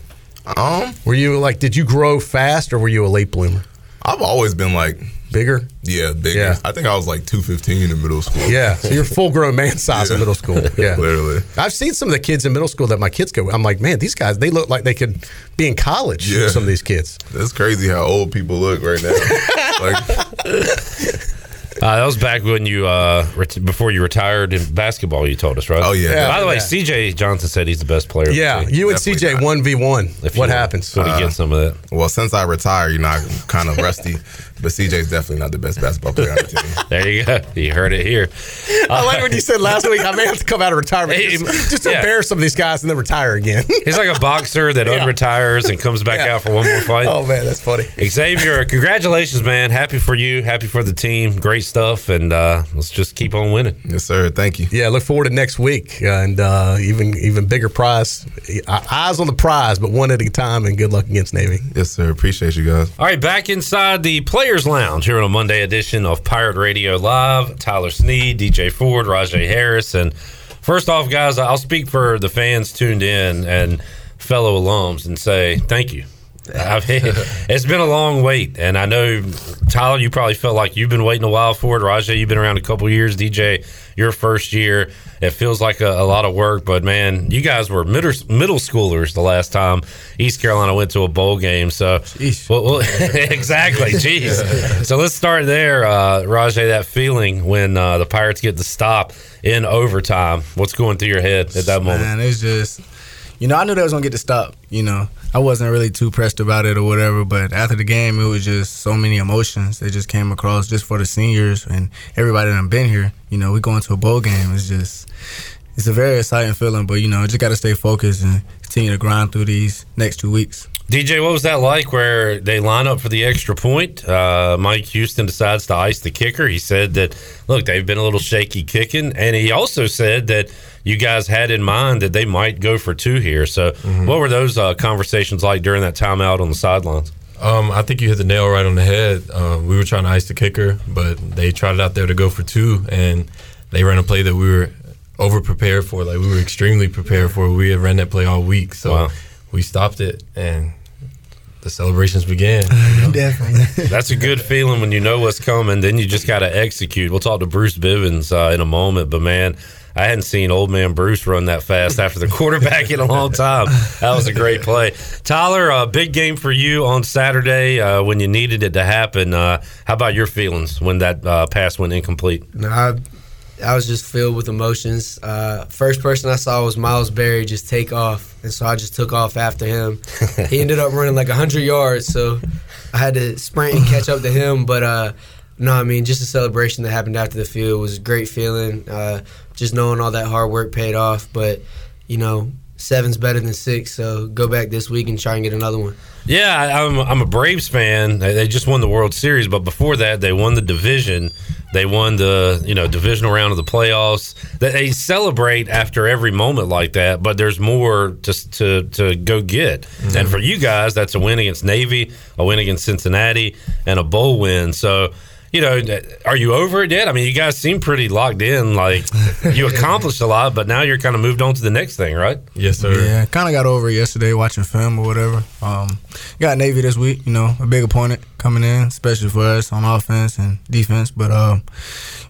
Um, Were you like, did you grow fast or were you a late bloomer? I've always been like, Bigger? yeah, bigger. Yeah. I think I was like 215 in middle school. Yeah. So you're full grown man size in middle school. Yeah. Literally. I've seen some of the kids in middle school that my kids go. I'm like, man, these guys, they look like they could be in college. Yeah. Some of these kids. That's crazy how old people look right now. like, Uh, that was back when you uh, ret- before you retired in basketball. You told us, right? Oh, yeah. By the way, Yeah. CJ Johnson said he's the best player. Yeah. You and Definitely CJ not. one v one. If What you- happens? So to get some of that. well, since I retired, you know, I'm kind of rusty. But CJ's definitely not the best basketball player on the team. There you go. You heard it here. I like what you said last week I may have to come out of retirement Hey, just, just to yeah. embarrass some of these guys and then retire again. He's like a boxer that Yeah. unretires and comes back Yeah. out for one more fight. oh man, that's funny. Xavier, congratulations, man. Happy for you. Happy for the team. Great stuff. And uh, let's just keep on winning. Yes, sir. Thank you. Yeah, look forward to next week and uh, even even bigger prize. Eyes on the prize, but one at a time. And good luck against Navy. Yes, sir. Appreciate you guys. All right, back inside the Players Lounge here on a Monday edition of Pirate Radio Live. Tyler Snead, DJ Ford, Rahjai Harris. And first off, guys, I'll speak for the fans tuned in and fellow alums and say thank you. I it's been a long wait, and I know Tyler, you probably felt like you've been waiting a while for it. Rahjai, you've been around a couple years. DJ, your first year, it feels like a, a lot of work, but man, you guys were middle, middle schoolers the last time East Carolina went to a bowl game. So, well, well, exactly, jeez. so let's start there, uh, Rahjai. That feeling when uh, the Pirates get the stop in overtime. What's going through your head at that moment? Man, it's just you know, I knew they was gonna get the stop. You know, I wasn't really too pressed about it or whatever. But after the game, it was just so many emotions that just came across just for the seniors and everybody that been here. You know, we going to a bowl game. It's just it's a very exciting feeling. But you know, just got to stay focused and continue to grind through these next two weeks. DJ, what was that like where they line up for the extra point? Uh, Mike Houston decides to ice the kicker. He said that, look, they've been a little shaky kicking. And he also said that you guys had in mind that they might go for two here. So, mm-hmm. what were those uh, conversations like during that timeout on the sidelines? Um, I think you hit the nail right on the head. Uh, we were trying to ice the kicker, but they tried it out there to go for two, and they ran a play that we were over prepared for. Like we were extremely prepared for. We had ran that play all week, so wow. we stopped it, and the celebrations began. You know? Definitely. That's a good feeling when you know what's coming. Then you just got to execute. We'll talk to Bruce Bivens uh, in a moment, but man, I hadn't seen old man Bruce run that fast after the quarterback in a long time. That was a great play. Tyler, a big game for you on Saturday uh, when you needed it to happen. Uh, how about your feelings when that uh, pass went incomplete? No, I, I was just filled with emotions. Uh, first person I saw was Miles Berry just take off, and so I just took off after him. he ended up running like hundred yards, so I had to sprint and catch up to him. But uh, no, I mean just the celebration that happened after the field was a great feeling. Uh, just knowing all that hard work paid off. But you know, seven's better than six, so go back this week and try and get another one. Yeah, I'm, I'm a Braves fan. They just won the World Series, but before that, they won the division. They won the you know divisional round of the playoffs. They celebrate after every moment like that, but there's more to to, to go get. Mm-hmm. And for you guys, that's a win against Navy, a win against Cincinnati, and a bowl win. So you know, are you over it yet? I mean, you guys seem pretty locked in. Like you accomplished a lot, but now you're kind of moved on to the next thing, right? Yes, sir. Yeah, kind of got over it yesterday watching film or whatever. Um, got Navy this week. You know, a big opponent coming in, especially for us on offense and defense. But um,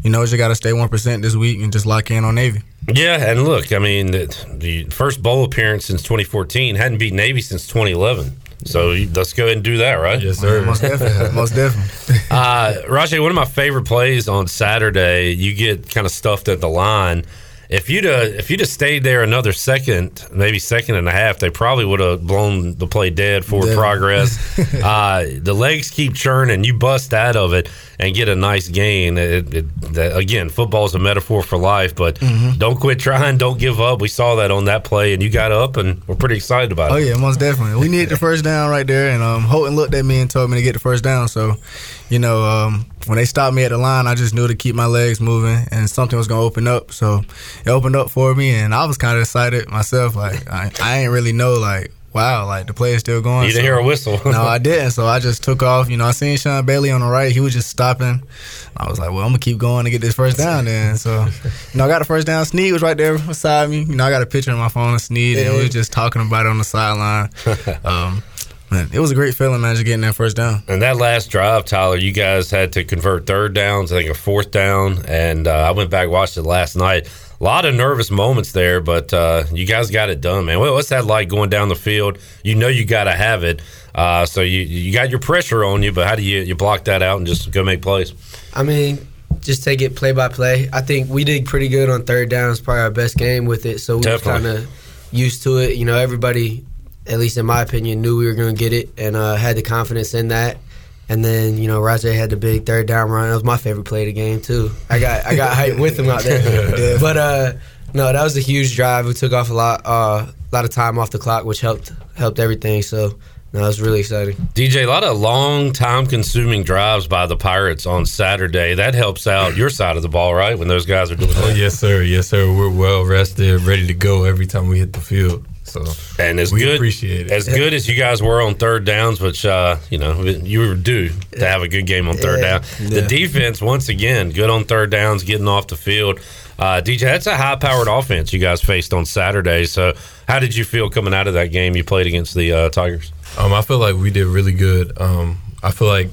you know, you just got to stay one percent this week and just lock in on Navy. Yeah, and look, I mean, the, the first bowl appearance since 2014 hadn't beat Navy since 2011. So let's go ahead and do that, right? Yes, sir. Most definitely. Most definitely. uh, Rahjai, one of my favorite plays on Saturday, you get kind of stuffed at the line if you'd have, if you'd have stayed there another second, maybe second and a half, they probably would have blown the play dead forward progress. uh, the legs keep churning. You bust out of it and get a nice gain. It, it, that, again, football is a metaphor for life, but mm-hmm. don't quit trying. Don't give up. We saw that on that play, and you got up, and we're pretty excited about oh, it. Oh yeah, most definitely. We needed the first down right there, and um, Holton looked at me and told me to get the first down. So, you know, um, when they stopped me at the line, I just knew to keep my legs moving and something was going to open up. So it opened up for me, and I was kind of excited myself. Like, I, I ain't really know, like, wow, like the play is still going. You didn't so, hear a whistle. no, I didn't. So I just took off. You know, I seen Sean Bailey on the right. He was just stopping. I was like, well, I'm gonna keep going to get this first down. Then, so you know, I got the first down. Snead was right there beside me. You know, I got a picture on my phone of Snead, and we were just talking about it on the sideline. Um, Man, it was a great feeling, man, just getting that first down. And that last drive, Tyler, you guys had to convert third downs, I think a fourth down. And uh, I went back watched it last night. A lot of nervous moments there, but uh, you guys got it done, man. What's that like going down the field? You know you got to have it. Uh, so you you got your pressure on you, but how do you you block that out and just go make plays? I mean, just take it play by play. I think we did pretty good on third down. It's probably our best game with it, so we were kind of used to it. You know, everybody at least in my opinion, knew we were going to get it and uh, had the confidence in that. And then you know Rahjai had the big third down run. That was my favorite play of the game too. I got I got hyped with him out there. But uh, no, that was a huge drive. We took off a lot uh, a lot of time off the clock, which helped helped everything. So no, it was really exciting. DJ, a lot of long time consuming drives by the Pirates on Saturday. That helps out your side of the ball, right? When those guys are doing that. Oh, yes, sir. Yes, sir. We're well rested, ready to go every time we hit the field. So and as good as good as you guys were on third downs, which uh, you know you were due to have a good game on third yeah. down. The defense once again good on third downs, getting off the field. Uh, DJ, that's a high-powered offense you guys faced on Saturday. So, how did you feel coming out of that game you played against the uh, Tigers? Um, I feel like we did really good. Um, I feel like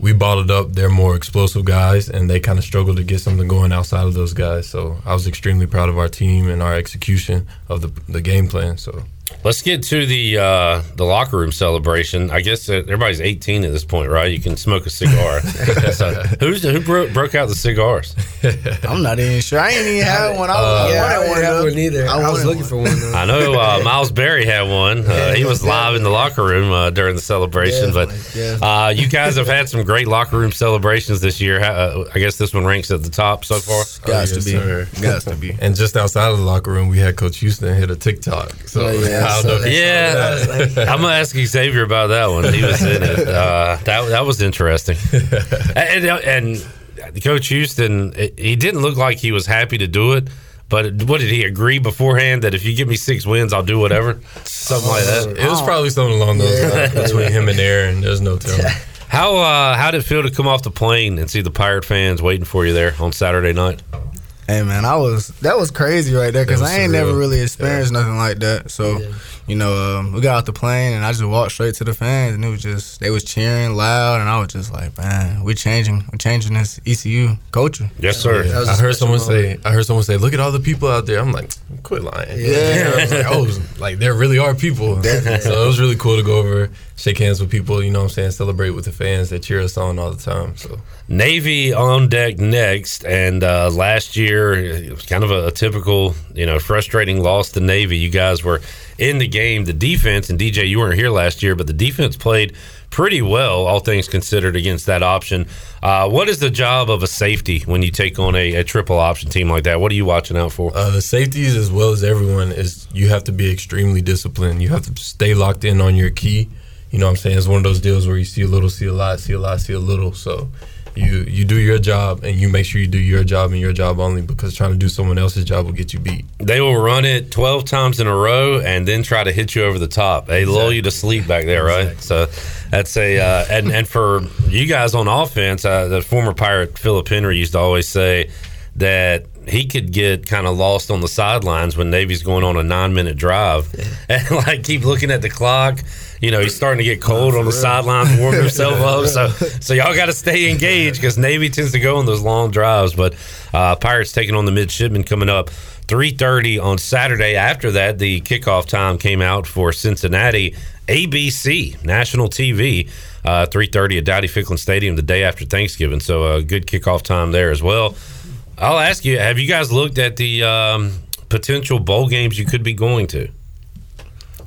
we bottled up their more explosive guys, and they kind of struggled to get something going outside of those guys. So I was extremely proud of our team and our execution of the, the game plan. So Let's get to the uh, the locker room celebration. I guess uh, everybody's 18 at this point, right? You can smoke a cigar. so, who's who broke, broke out the cigars? I'm not even sure. I ain't even had one. I, Uh, I yeah, I wanted didn't one. have one either. I, was looking for one. Though. I know uh, Miles Berry had one. Uh, he was live in the locker room uh, during the celebration. But uh, you guys have had some great locker room celebrations this year. Uh, I guess this one ranks at the top so far. Got to yes, be. Got to be. And just outside of the locker room, we had Coach Houston hit a TikTok. So Oh, yeah, I don't know if you Yeah, I'm gonna ask Xavier about that one. He was in it. Uh, that that was interesting. and, and Coach Houston, he didn't look like he was happy to do it. But what did he agree beforehand that if you give me six wins, I'll do whatever, something like that. It was probably something along those lines between him and Aaron. There's no telling. How uh, how did it feel to come off the plane and see the Pirate fans waiting for you there on Saturday night? Hey man, I was that was crazy right there because I ain't surreal. never really experienced nothing like that. So, you know, um, we got off the plane and I just walked straight to the fans and it was just they was cheering loud and I was just like, man, we're changing, we're changing this ECU culture. Yes, sir. That was a I heard special someone say, I heard someone say, look at all the people out there. I'm like, quit lying. Yeah. I was like, oh, like there really are people. so it was really cool to go over, shake hands with people. You know what I'm saying? Celebrate with the fans that cheer us on all the time. So Navy on deck next, and uh, last year it was kind of a, a typical, you know, frustrating loss to Navy. You guys were in the game. The defense and DJ, you weren't here last year, but the defense played pretty well, all things considered, against that option. Uh, what is the job of a safety when you take on a, a triple option team like that? What are you watching out for? uh, the safeties, as well as everyone, is you have to be extremely disciplined. You have to stay locked in on your key. You know what I'm saying? It's one of those deals where you see a little, see a lot, see a lot, see a little. So you you do your job and you make sure you do your job and your job only because trying to do someone else's job will get you beat. They will run it 12 times in a row and then try to hit you over the top. They lull you to sleep back there, right? So that's a, uh, and, and for you guys on offense, uh, the former Pirate Philip Henry used to always say that he could get kind of lost on the sidelines when Navy's going on a nine minute drive and like keep looking at the clock. You know, he's starting to get cold on the sidelines, warming himself up. So, so y'all got to stay engaged because Navy tends to go on those long drives. But uh, Pirates taking on the midshipmen coming up 3:30 on Saturday. After that, the kickoff time came out for Cincinnati ABC national TV. Uh, 3:30 at Dowdy Ficklen Stadium the day after Thanksgiving. So a good kickoff time there as well. I'll ask you: Have you guys looked at the um, potential bowl games you could be going to?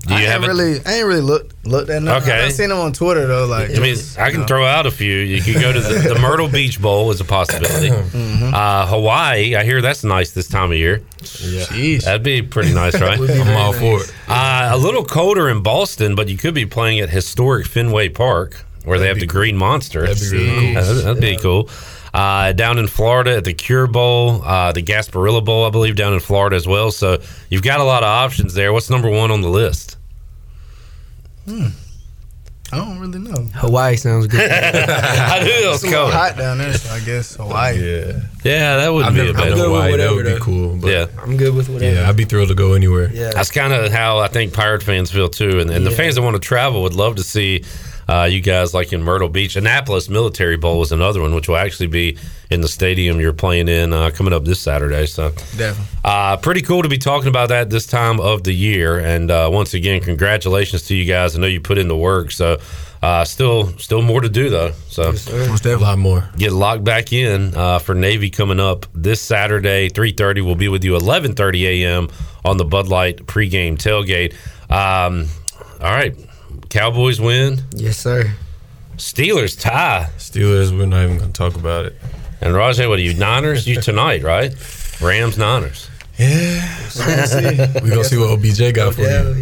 Do I have ain't really, I ain't really looked looked at nothing. Okay. I seen them on Twitter though. Like, I mean, I can throw out a few. You could go to the, the Myrtle Beach Bowl is a possibility. Mm-hmm. Uh, Hawaii, I hear that's nice this time of year. Jeez. That'd be pretty nice, right? I'm all for it. Uh, a little colder in Boston, but you could be playing at historic Fenway Park where they have the Green Monster. That'd be really cool. Uh, that'd, that'd be cool. Uh, down in Florida at the Cure Bowl, uh, the Gasparilla Bowl, I believe, down in Florida as well. So you've got a lot of options there. What's number one on the list? I don't really know. Hawaii sounds good. I knew it was It's coming. hot down there, so I guess Hawaii. Yeah. Yeah, that would be a never bad been to good with Hawaii. That whatever, would be though. cool. But Yeah. I'm good with whatever. Yeah, I'd be thrilled to go anywhere. Yeah. That's kind of how I think Pirate fans feel too, and, and the fans that want to travel would love to see uh, you guys like in Myrtle Beach. Annapolis Military Bowl is another one, which will actually be in the stadium you're playing in uh, coming up this Saturday. So, Definitely. uh, pretty cool to be talking about that this time of the year. And uh, once again, congratulations to you guys. I know you put in the work, so uh, still still more to do though. So Most A lot more. get locked back in uh, for Navy coming up this Saturday, 3.30. We'll be with you 11.30 a.m. on the Bud Light pregame tailgate. Um, all right. Cowboys win. Yes, sir. Steelers tie. Steelers, we're not even going to talk about it. And Rahjai, what are you? Niners? You tonight, right? Rams, Niners. Yeah. We're going to see what OBJ got for you.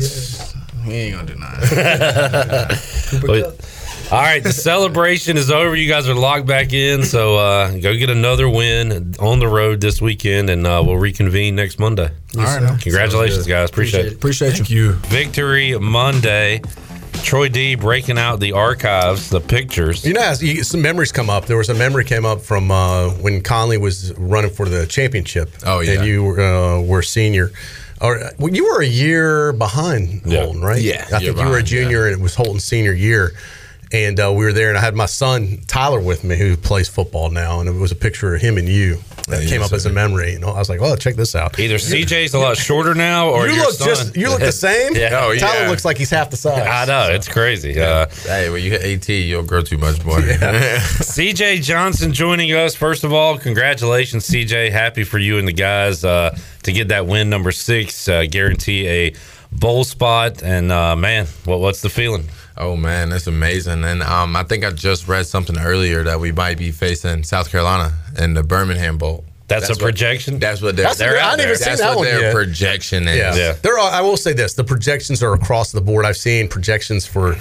He ain't gonna do nothing. But- all right, the celebration is over. You guys are locked back in, so uh, go get another win on the road this weekend, and uh, we'll reconvene next Monday. All right, now. Congratulations, guys. Appreciate, it. Appreciate you. You. Victory Monday. Troy D breaking out the archives, the pictures. You know, as some memories come up. There was a memory came up from uh, when Conley was running for the championship. Oh, yeah. and you were, uh, were senior. Or well, you were a year behind Yeah. Holton, right? Yeah, I year think you were a behind, junior, and it was Holton's senior year. And uh, we were there, and I had my son Tyler with me, who plays football now, and it was a picture of him and you. that came up as a memory. You know, I was like, "Oh, check this out." Either CJ's a lot shorter now, or you your look son. just you look the same. Yeah. Oh, yeah. Tyler looks like he's half the size. I know it's crazy. Uh, Hey, when you hit AT, you'll grow too much more. CJ Johnson joining us. First of all, congratulations, CJ. Happy for you and the guys uh, to get that win number six, uh, guarantee a bowl spot. And uh, man, what, what's the feeling? Oh man, that's amazing! And um, I think I just read something earlier that we might be facing South Carolina in the Birmingham Bowl. That's, a what- projection. That's what they're. That's a they're good- I out didn't even there. see That's that what one their yet. projection is. Yeah. Yeah. There are, I will say this: the projections are across the board. I've seen projections for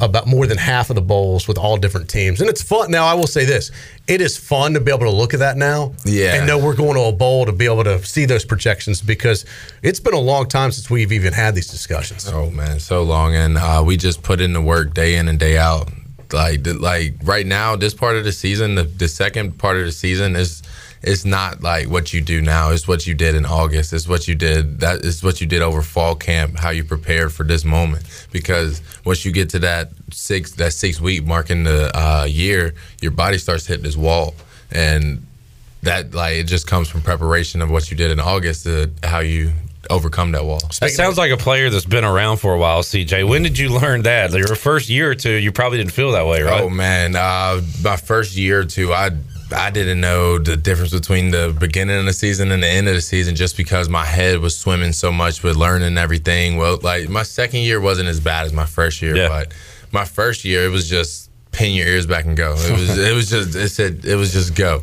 about more than half of the bowls with all different teams, and it's fun. Now, I will say this: it is fun to be able to look at that now, Yeah. and know we're going to a bowl to be able to see those projections because it's been a long time since we've even had these discussions. Oh man, so long, and uh, we just put in the work day in and day out. Like, like right now, this part of the season, the, the second part of the season is it's not like what you do now. It's what you did in August. It's what you did. That is what you did over fall camp. How you prepared for this moment. Because once you get to that six that six week mark in the uh, year, your body starts hitting this wall, and that like it just comes from preparation of what you did in August to how you overcome that wall. That sounds like a player that's been around for a while, CJ. When did you learn that? Your first year or two, you probably didn't feel that way, right? Oh man, uh, my first year or two, I I didn't know the difference between the beginning of the season and the end of the season just because my head was swimming so much with learning everything. Well, like my second year wasn't as bad as my first year, Yeah. but my first year it was just pin your ears back and go. It was it was just it said it was just go.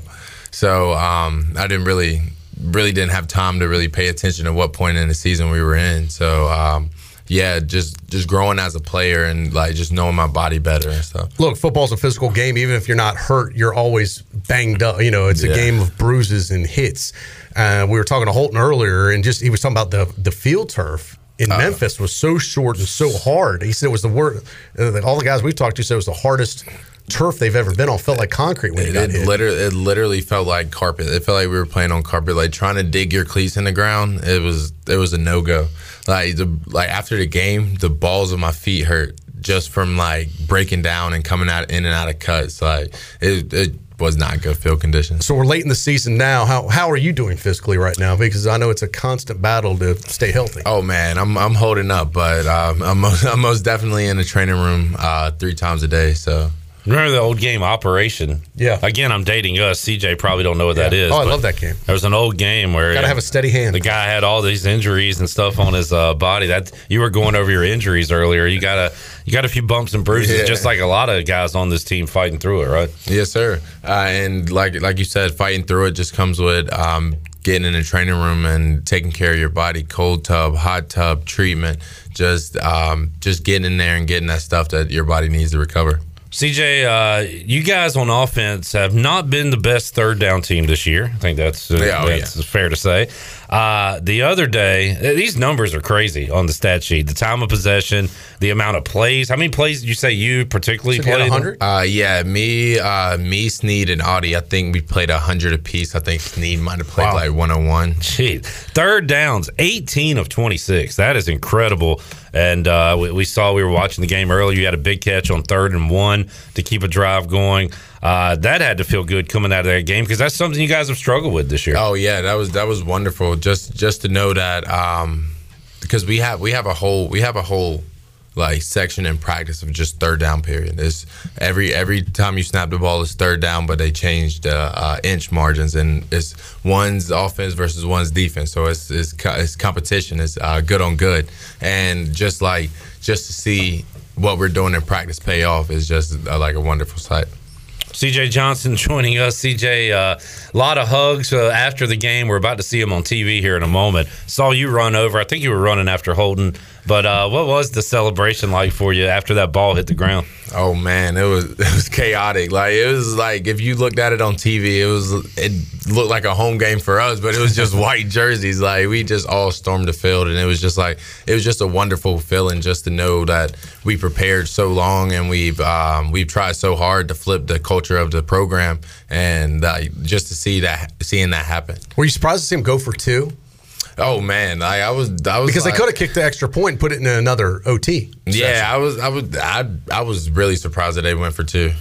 So um, I didn't really really didn't have time to really pay attention to what point in the season we were in. So um, yeah, just just growing as a player and like just knowing my body better and stuff. Look, football's a physical game. Even if you're not hurt, you're always banged up. You know, it's a game of bruises and hits. Uh, we were talking to Holton earlier, and just he was talking about the the field turf in Uh. Memphis was so short and so hard. He said it was the worst. Uh, all the guys we talked to said it was the hardest turf they've ever been on. Felt like concrete when he It, got it hit. literally, it literally felt like carpet. It felt like we were playing on carpet, like trying to dig your cleats in the ground. It was, it was a no go. Like the, like after the game, the balls of my feet hurt just from like breaking down and coming out in and out of cuts. Like it, it was not good field conditions. so we're late in the season now. How how are you doing physically right now? Because I know it's a constant battle to stay healthy. Oh man, I'm I'm holding up, but um, I'm most, I'm most definitely in the training room uh, three times a day. So Remember the old game Operation? Yeah. Again, I'm dating us. CJ probably don't know what that is. Oh, I love that game. There was an old game where Got to have a steady hand. the guy had all these injuries and stuff on his uh, body. That you were going over your injuries earlier. You got a you got a few bumps and bruises, Yeah. just like a lot of guys on this team fighting through it, right? Yes, sir. Uh, and like like you said, fighting through it just comes with um, getting in the training room and taking care of your body. Cold tub, hot tub, treatment. Just um, just getting in there and getting that stuff that your body needs to recover. CJ, uh, you guys on offense have not been the best third down team this year. I think that's uh, Yeah, oh, that's fair to say. Uh, the other day, these numbers are crazy on the stat sheet. The time of possession, the amount of plays. How many plays did you say you particularly So played? 100? Uh, yeah, me, uh, me, Snead, and Audie. I think we played hundred apiece. I think Snead might have played Wow. like one on one. Gee, third downs, 18 of 26. That is incredible. And uh, we, we saw we were watching the game earlier. You had a big catch on third and one to keep a drive going. Uh, that had to feel good coming out of that game because that's something you guys have struggled with this year. Oh yeah, that was that was wonderful. Just just to know that um, because we have we have a whole we have a whole like section in practice of just third down period. It's every every time you snap the ball is third down, but they changed the uh, inch margins and it's one's offense versus one's defense. So it's it's, it's competition. It's uh, good on good, and just like just to see what we're doing in practice pay off is just uh, like a wonderful sight. CJ Johnson joining us. CJ, a uh, lot of hugs uh, after the game. We're about to see him on TV here in a moment. Saw you run over. I think you were running after Holton. But uh, what was the celebration like for you after that ball hit the ground? Oh man, it was it was chaotic. Like it was like if you looked at it on TV, it was it looked like a home game for us, but it was just white jerseys. Like we just all stormed the field, and it was just like it was just a wonderful feeling just to know that we prepared so long and we've um, we've tried so hard to flip the culture of the program, and uh, just to see that seeing that happen. Were you surprised to see him go for two? Oh man, like I was I was Because they could have kicked the extra point and put it in another OT. Yeah, I was I was I, I was really surprised that they went for two.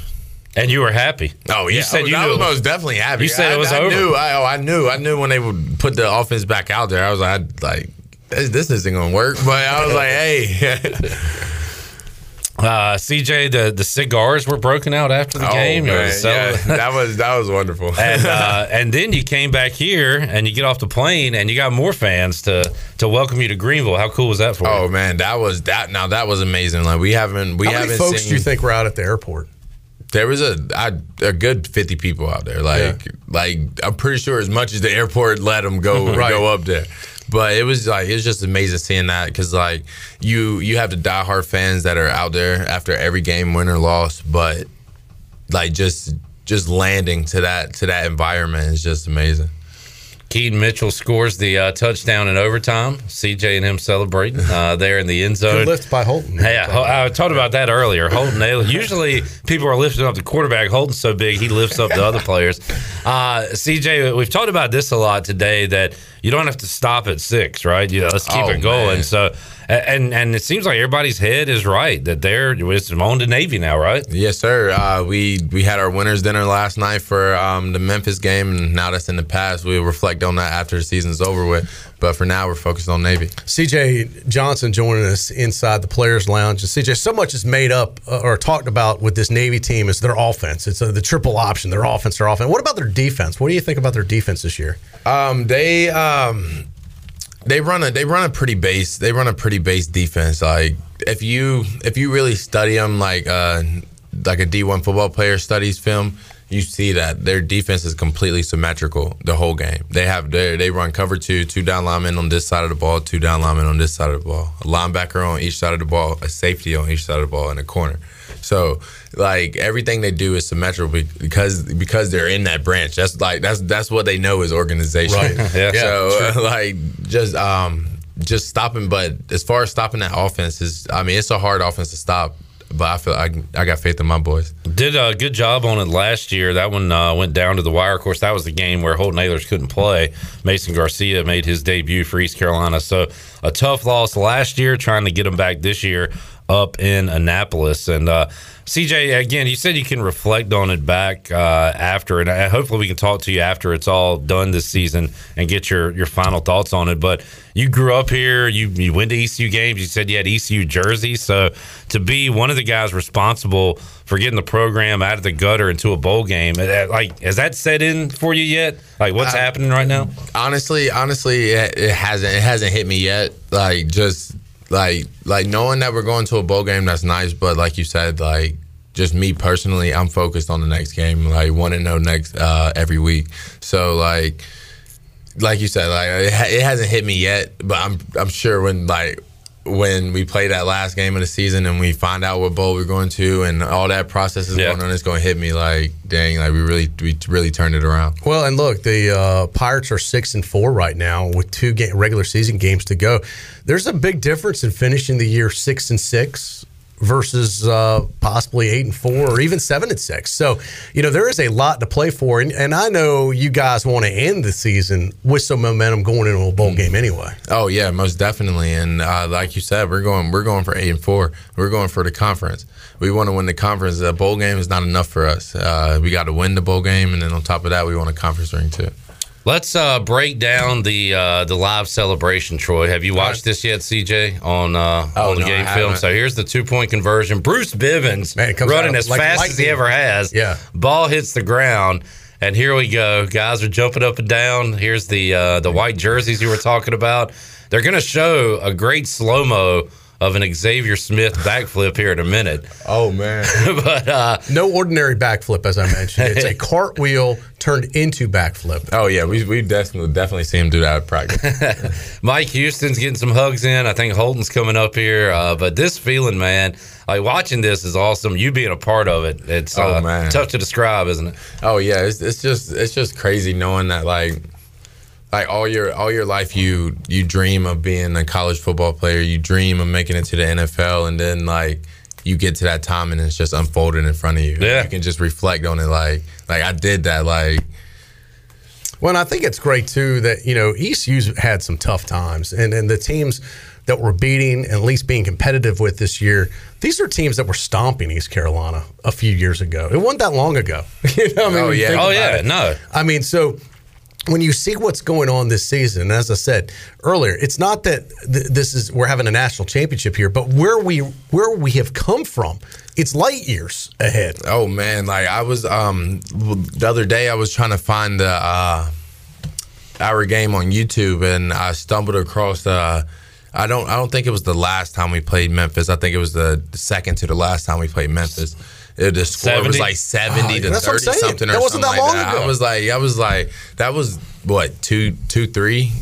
And you were happy. Oh yeah, You said I was, you I knew- was most definitely happy. You said I, it was I over. Knew, I, oh, I knew. I knew when they would put the offense back out there. I was like, I, like this, this isn't gonna work. But I was like, hey, Uh, CJ, the, the cigars were broken out after the Oh, game. You man, celebrating. yeah, that was that was wonderful. and uh, and then you came back here and you get off the plane and you got more fans to to welcome you to Greenville. How cool was that for you? oh man, that was that. Now that was amazing. Like we haven't we How many haven't folks seen. do you think were out at the airport? There was a I, a good fifty people out there. Like like I'm pretty sure as much as the airport let them go Right. go up there. But it was like it was just amazing seeing that because like you you have the diehard fans that are out there after every game, win or loss. But like just just landing to that to that environment is just amazing. Keaton Mitchell scores the uh, touchdown in overtime. CJ and him celebrating uh, there in the end zone. Good lift by Holton. Yeah, Ho- I talked about that earlier. Holton. Usually, people are lifting up the quarterback. Holton's so big, he lifts up the other players. Uh, CJ, we've talked about this a lot today. That you don't have to stop at six, right? You know, let's keep Oh, it going. man. So, and and it seems like everybody's head is right that they're it's on to Navy now, right? Yes, sir. Uh, we we had our winners dinner last night for um, the Memphis game, and now that's in the past. We'll reflect on that after the season's over with. But for now, we're focused on Navy. CJ Johnson joining us inside the Players Lounge. And CJ, so much is made up uh, or talked about with this Navy team is their offense. It's uh, the triple option, their offense, their offense. What about their defense? What do you think about their defense this year? Um, they um, they run a they run a pretty base they run a pretty base defense. Like if you if you really study them like uh, like a D one football player studies film, you see that their defense is completely symmetrical the whole game. They have they they run cover two, two down linemen on this side of the ball, two down linemen on this side of the ball, a linebacker on each side of the ball, a safety on each side of the ball, and a corner. So like everything they do is symmetrical because because they're in that branch. That's like that's that's what they know is organization. Right. Yeah. So uh, like just um just stopping, but as far as stopping that offense is, I mean, it's a hard offense to stop. But I feel I, I got faith in my boys. Did a good job on it last year. That one uh, went down to the wire. Of course, that was the game where Holton Ahlers couldn't play. Mason Garcia made his debut for East Carolina. So a tough loss last year, trying to get him back this year up in Annapolis. And uh, CJ, again, you said you can reflect on it back uh, after, and uh, hopefully we can talk to you after it's all done this season and get your, your final thoughts on it. But you grew up here, you, you went to ECU games, you said you had ECU jerseys. So to be one of the guys responsible for getting the program out of the gutter into a bowl game, uh, like, has that set in for you yet? Like, what's Uh, happening right now? Honestly, honestly, it, it hasn't it hasn't hit me yet. Like just like like knowing that we're going to a bowl game, that's nice. But like you said, like just me personally, I'm focused on the next game. Like want to know next uh, every week. So like like you said, like it, ha- it hasn't hit me yet. But I'm I'm sure when like when we play that last game of the season and we find out what bowl we're going to and all that process is Yeah. going on, it's going to hit me like dang, like we really we really turned it around. Well, and look, the uh, Pirates are six and four right now with two ga- regular season games to go. There's a big difference in finishing the year six and six versus uh, possibly eight and four or even seven and six. So, you know, there is a lot to play for, and, and I know you guys want to end the season with some momentum going into a bowl game anyway. Oh yeah, most definitely. And uh, like you said, we're going we're going for eight and four. We're going for the conference. We want to win the conference. The bowl game is not enough for us. Uh, we got to win the bowl game, and then on top of that, we want a conference ring too. Let's uh, break down the uh, the live celebration. Troy, have you watched this yet, CJ, on uh, Oh, on the no, game film? So here's the two point conversion. Bruce Bivens Man, running as like fast as he ever has. Yeah. ball hits the ground, and here we go. Guys are jumping up and down. Here's the uh, the white jerseys you were talking about. They're going to show a great slow mo of an Xavier Smith backflip here in a minute. Oh man, but uh, No ordinary backflip, as I mentioned. It's a cartwheel turned into backflip. oh yeah, we we definitely definitely see him do that at practice. Mike Houston's getting some hugs in. I think Holton's coming up here. Uh, but this feeling, man, like watching this is awesome. You being a part of it, it's Oh, uh, tough to describe, isn't it? oh yeah, it's, it's just it's just crazy knowing that like like all your all your life you you dream of being a college football player. You dream of making it to the NFL, and then like. You get to that time and it's just unfolding in front of you. Yeah. you can just reflect on it. Like, like I did that. Like, Well, and I think it's great too that you know ECU's had some tough times, and and the teams that we're beating and at least being competitive with this year, these are teams that were stomping East Carolina a few years ago. It wasn't that long ago. you know, I mean, oh yeah, oh yeah, it. no. I mean, so when you see what's going on this season, as I said earlier, it's not that th- this is we're having a national championship here, but where we where we have come from, it's light years ahead. Oh man, like I was um the other day I was trying to find the uh our game on YouTube and I stumbled across uh I don't I don't think it was the last time we played Memphis. I think it was the second to the last time we played Memphis. It, the score was like seventy Oh, to that's what I'm thirty something or That wasn't something that like long that. ago. I was like I was like that was what two two three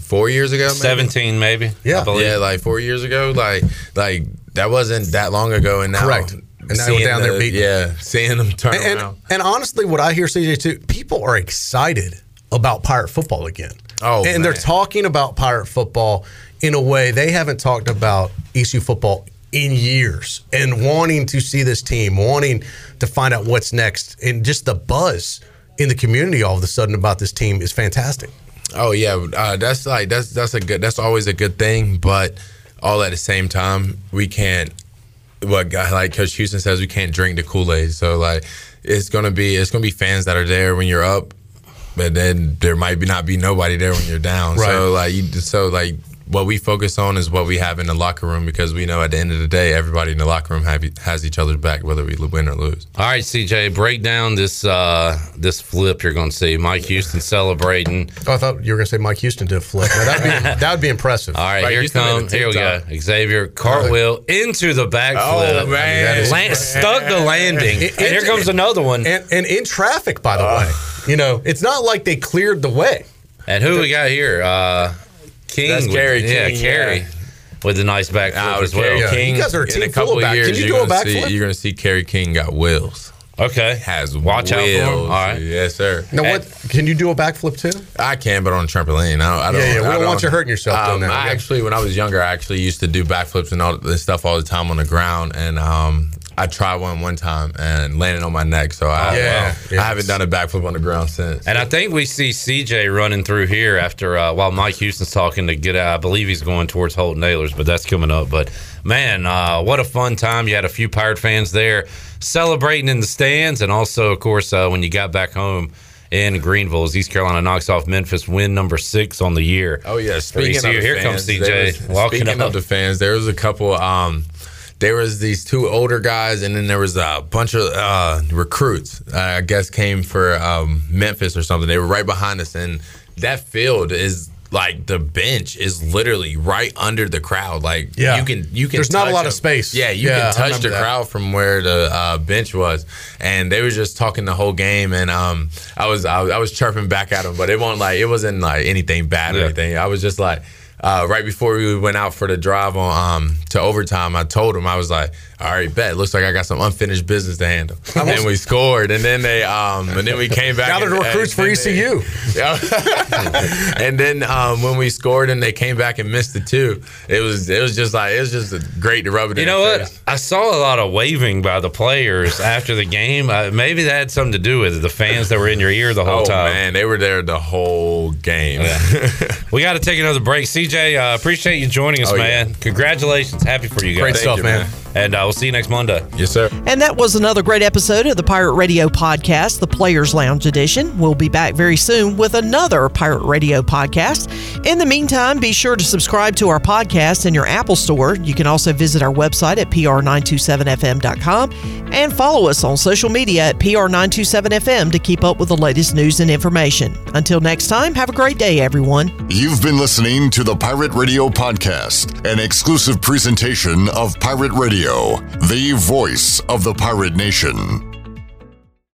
four years ago maybe? Seventeen maybe. Yeah. I believe. yeah like four years ago like like that wasn't that long ago and now Correct. And now down there beating- yeah seeing them turn And, around and, and honestly, what I hear, CJ, too, people are excited about pirate football again. Oh, and they're talking about pirate football in a way they haven't talked about ECU football in years, and wanting to see this team, wanting to find out what's next, and just the buzz in the community all of a sudden about this team is fantastic. Oh yeah, uh, that's like that's that's a good that's always a good thing, but all at the same time we can't. What guy like Coach Houston says, we can't drink the Kool Aid. So like, it's gonna be it's gonna be fans that are there when you're up, but then there might be not be nobody there when you're down. Right. So like you so like what we focus on is what we have in the locker room because we know at the end of the day everybody in the locker room have, has each other's back whether we win or lose. All right, CJ, break down this uh, this flip you're going to see. Mike Houston celebrating. Oh, I thought you were going to say Mike Houston did a flip. Now, that'd be that would be impressive. All right, Mike here Houston made comes. Here we go. Xavier cartwheel into the backflip. Oh, man. Land, stuck the landing. It- and here it- comes another one. And and in traffic, by the way, you know, it's not like they cleared the way. And who we got here? Uh, King. That's with- Kerry Yeah, King, Kerry. yeah. With a nice backflip Now, as well. Kerry Yeah. King, You guys are a in a couple of years, Can you you're do a gonna see- backflip? You're going to see Kerry King got wheels. Okay. Has Watch out for him. wheels. All right. Yes, sir. Now, what can you do a backflip too? I can, but on a trampoline. I don't. I don't Yeah, yeah, we I don't want you hurting yourself doing Um, that. I Yeah. actually, when I was younger, I actually used to do backflips and all this stuff all the time on the ground, and um, I tried one one time and landed on my neck. So I, Yeah. I haven't done a backflip on the ground since. And I think we see CJ running through here after uh, while Mike Houston's talking to get out. I believe he's going towards Holton Ahlers, but that's coming up. But man, uh, what a fun time! You had a few Pirate fans there celebrating in the stands, and also, of course, uh, when you got back home in Greenville, as East Carolina knocks off Memphis, win number six on the year. Oh yeah, speaking of the here fans, comes CJ was- walking Speaking up. of the fans, there was a couple. Um, there was these two older guys, and then there was a bunch of uh, recruits. Uh, I guess came for um, Memphis or something. They were right behind us, and that field is like the bench is literally right under the crowd. Like Yeah. you can you can. There's not a lot of space. Yeah, you Yeah, can touch the that. crowd from where the uh, bench was, and they were just talking the whole game. And um, I was I, was- I was chirping back at them, but it wasn't like it wasn't like anything bad or Yeah. anything. I was just like. Uh, right before we went out for the drive on um, to overtime, I told him I was like, "All right, bet. Looks like I got some unfinished business to handle." And then we scored, and then they um, and then we came back. Now they're and- recruits for and ECU. they- yeah. and then um, when we scored and they came back and missed the two, it was it was just like it was just a great to rub it. You in know what? face. I saw a lot of waving by the players after the game. Uh, maybe that had something to do with it. The fans that were in your ear the whole Oh time. man, they were there the whole game. We got to take another break. CJ, uh, appreciate you joining us, Oh, man. Congratulations. Happy for you guys. Great stuff, you, man. man. And uh, we'll see you next Monday. yes, sir. And that was another great episode of the Pirate Radio Podcast, the Players Lounge Edition. We'll be back very soon with another Pirate Radio podcast. In the meantime, be sure to subscribe to our podcast in your Apple Store. You can also visit our website at pr927fm.com and follow us on social media at pr927fm to keep up with the latest news and information. Until next time, have a great day, everyone. You've been listening to the Pirate Radio Podcast, an exclusive presentation of Pirate Radio, the voice of the pirate nation.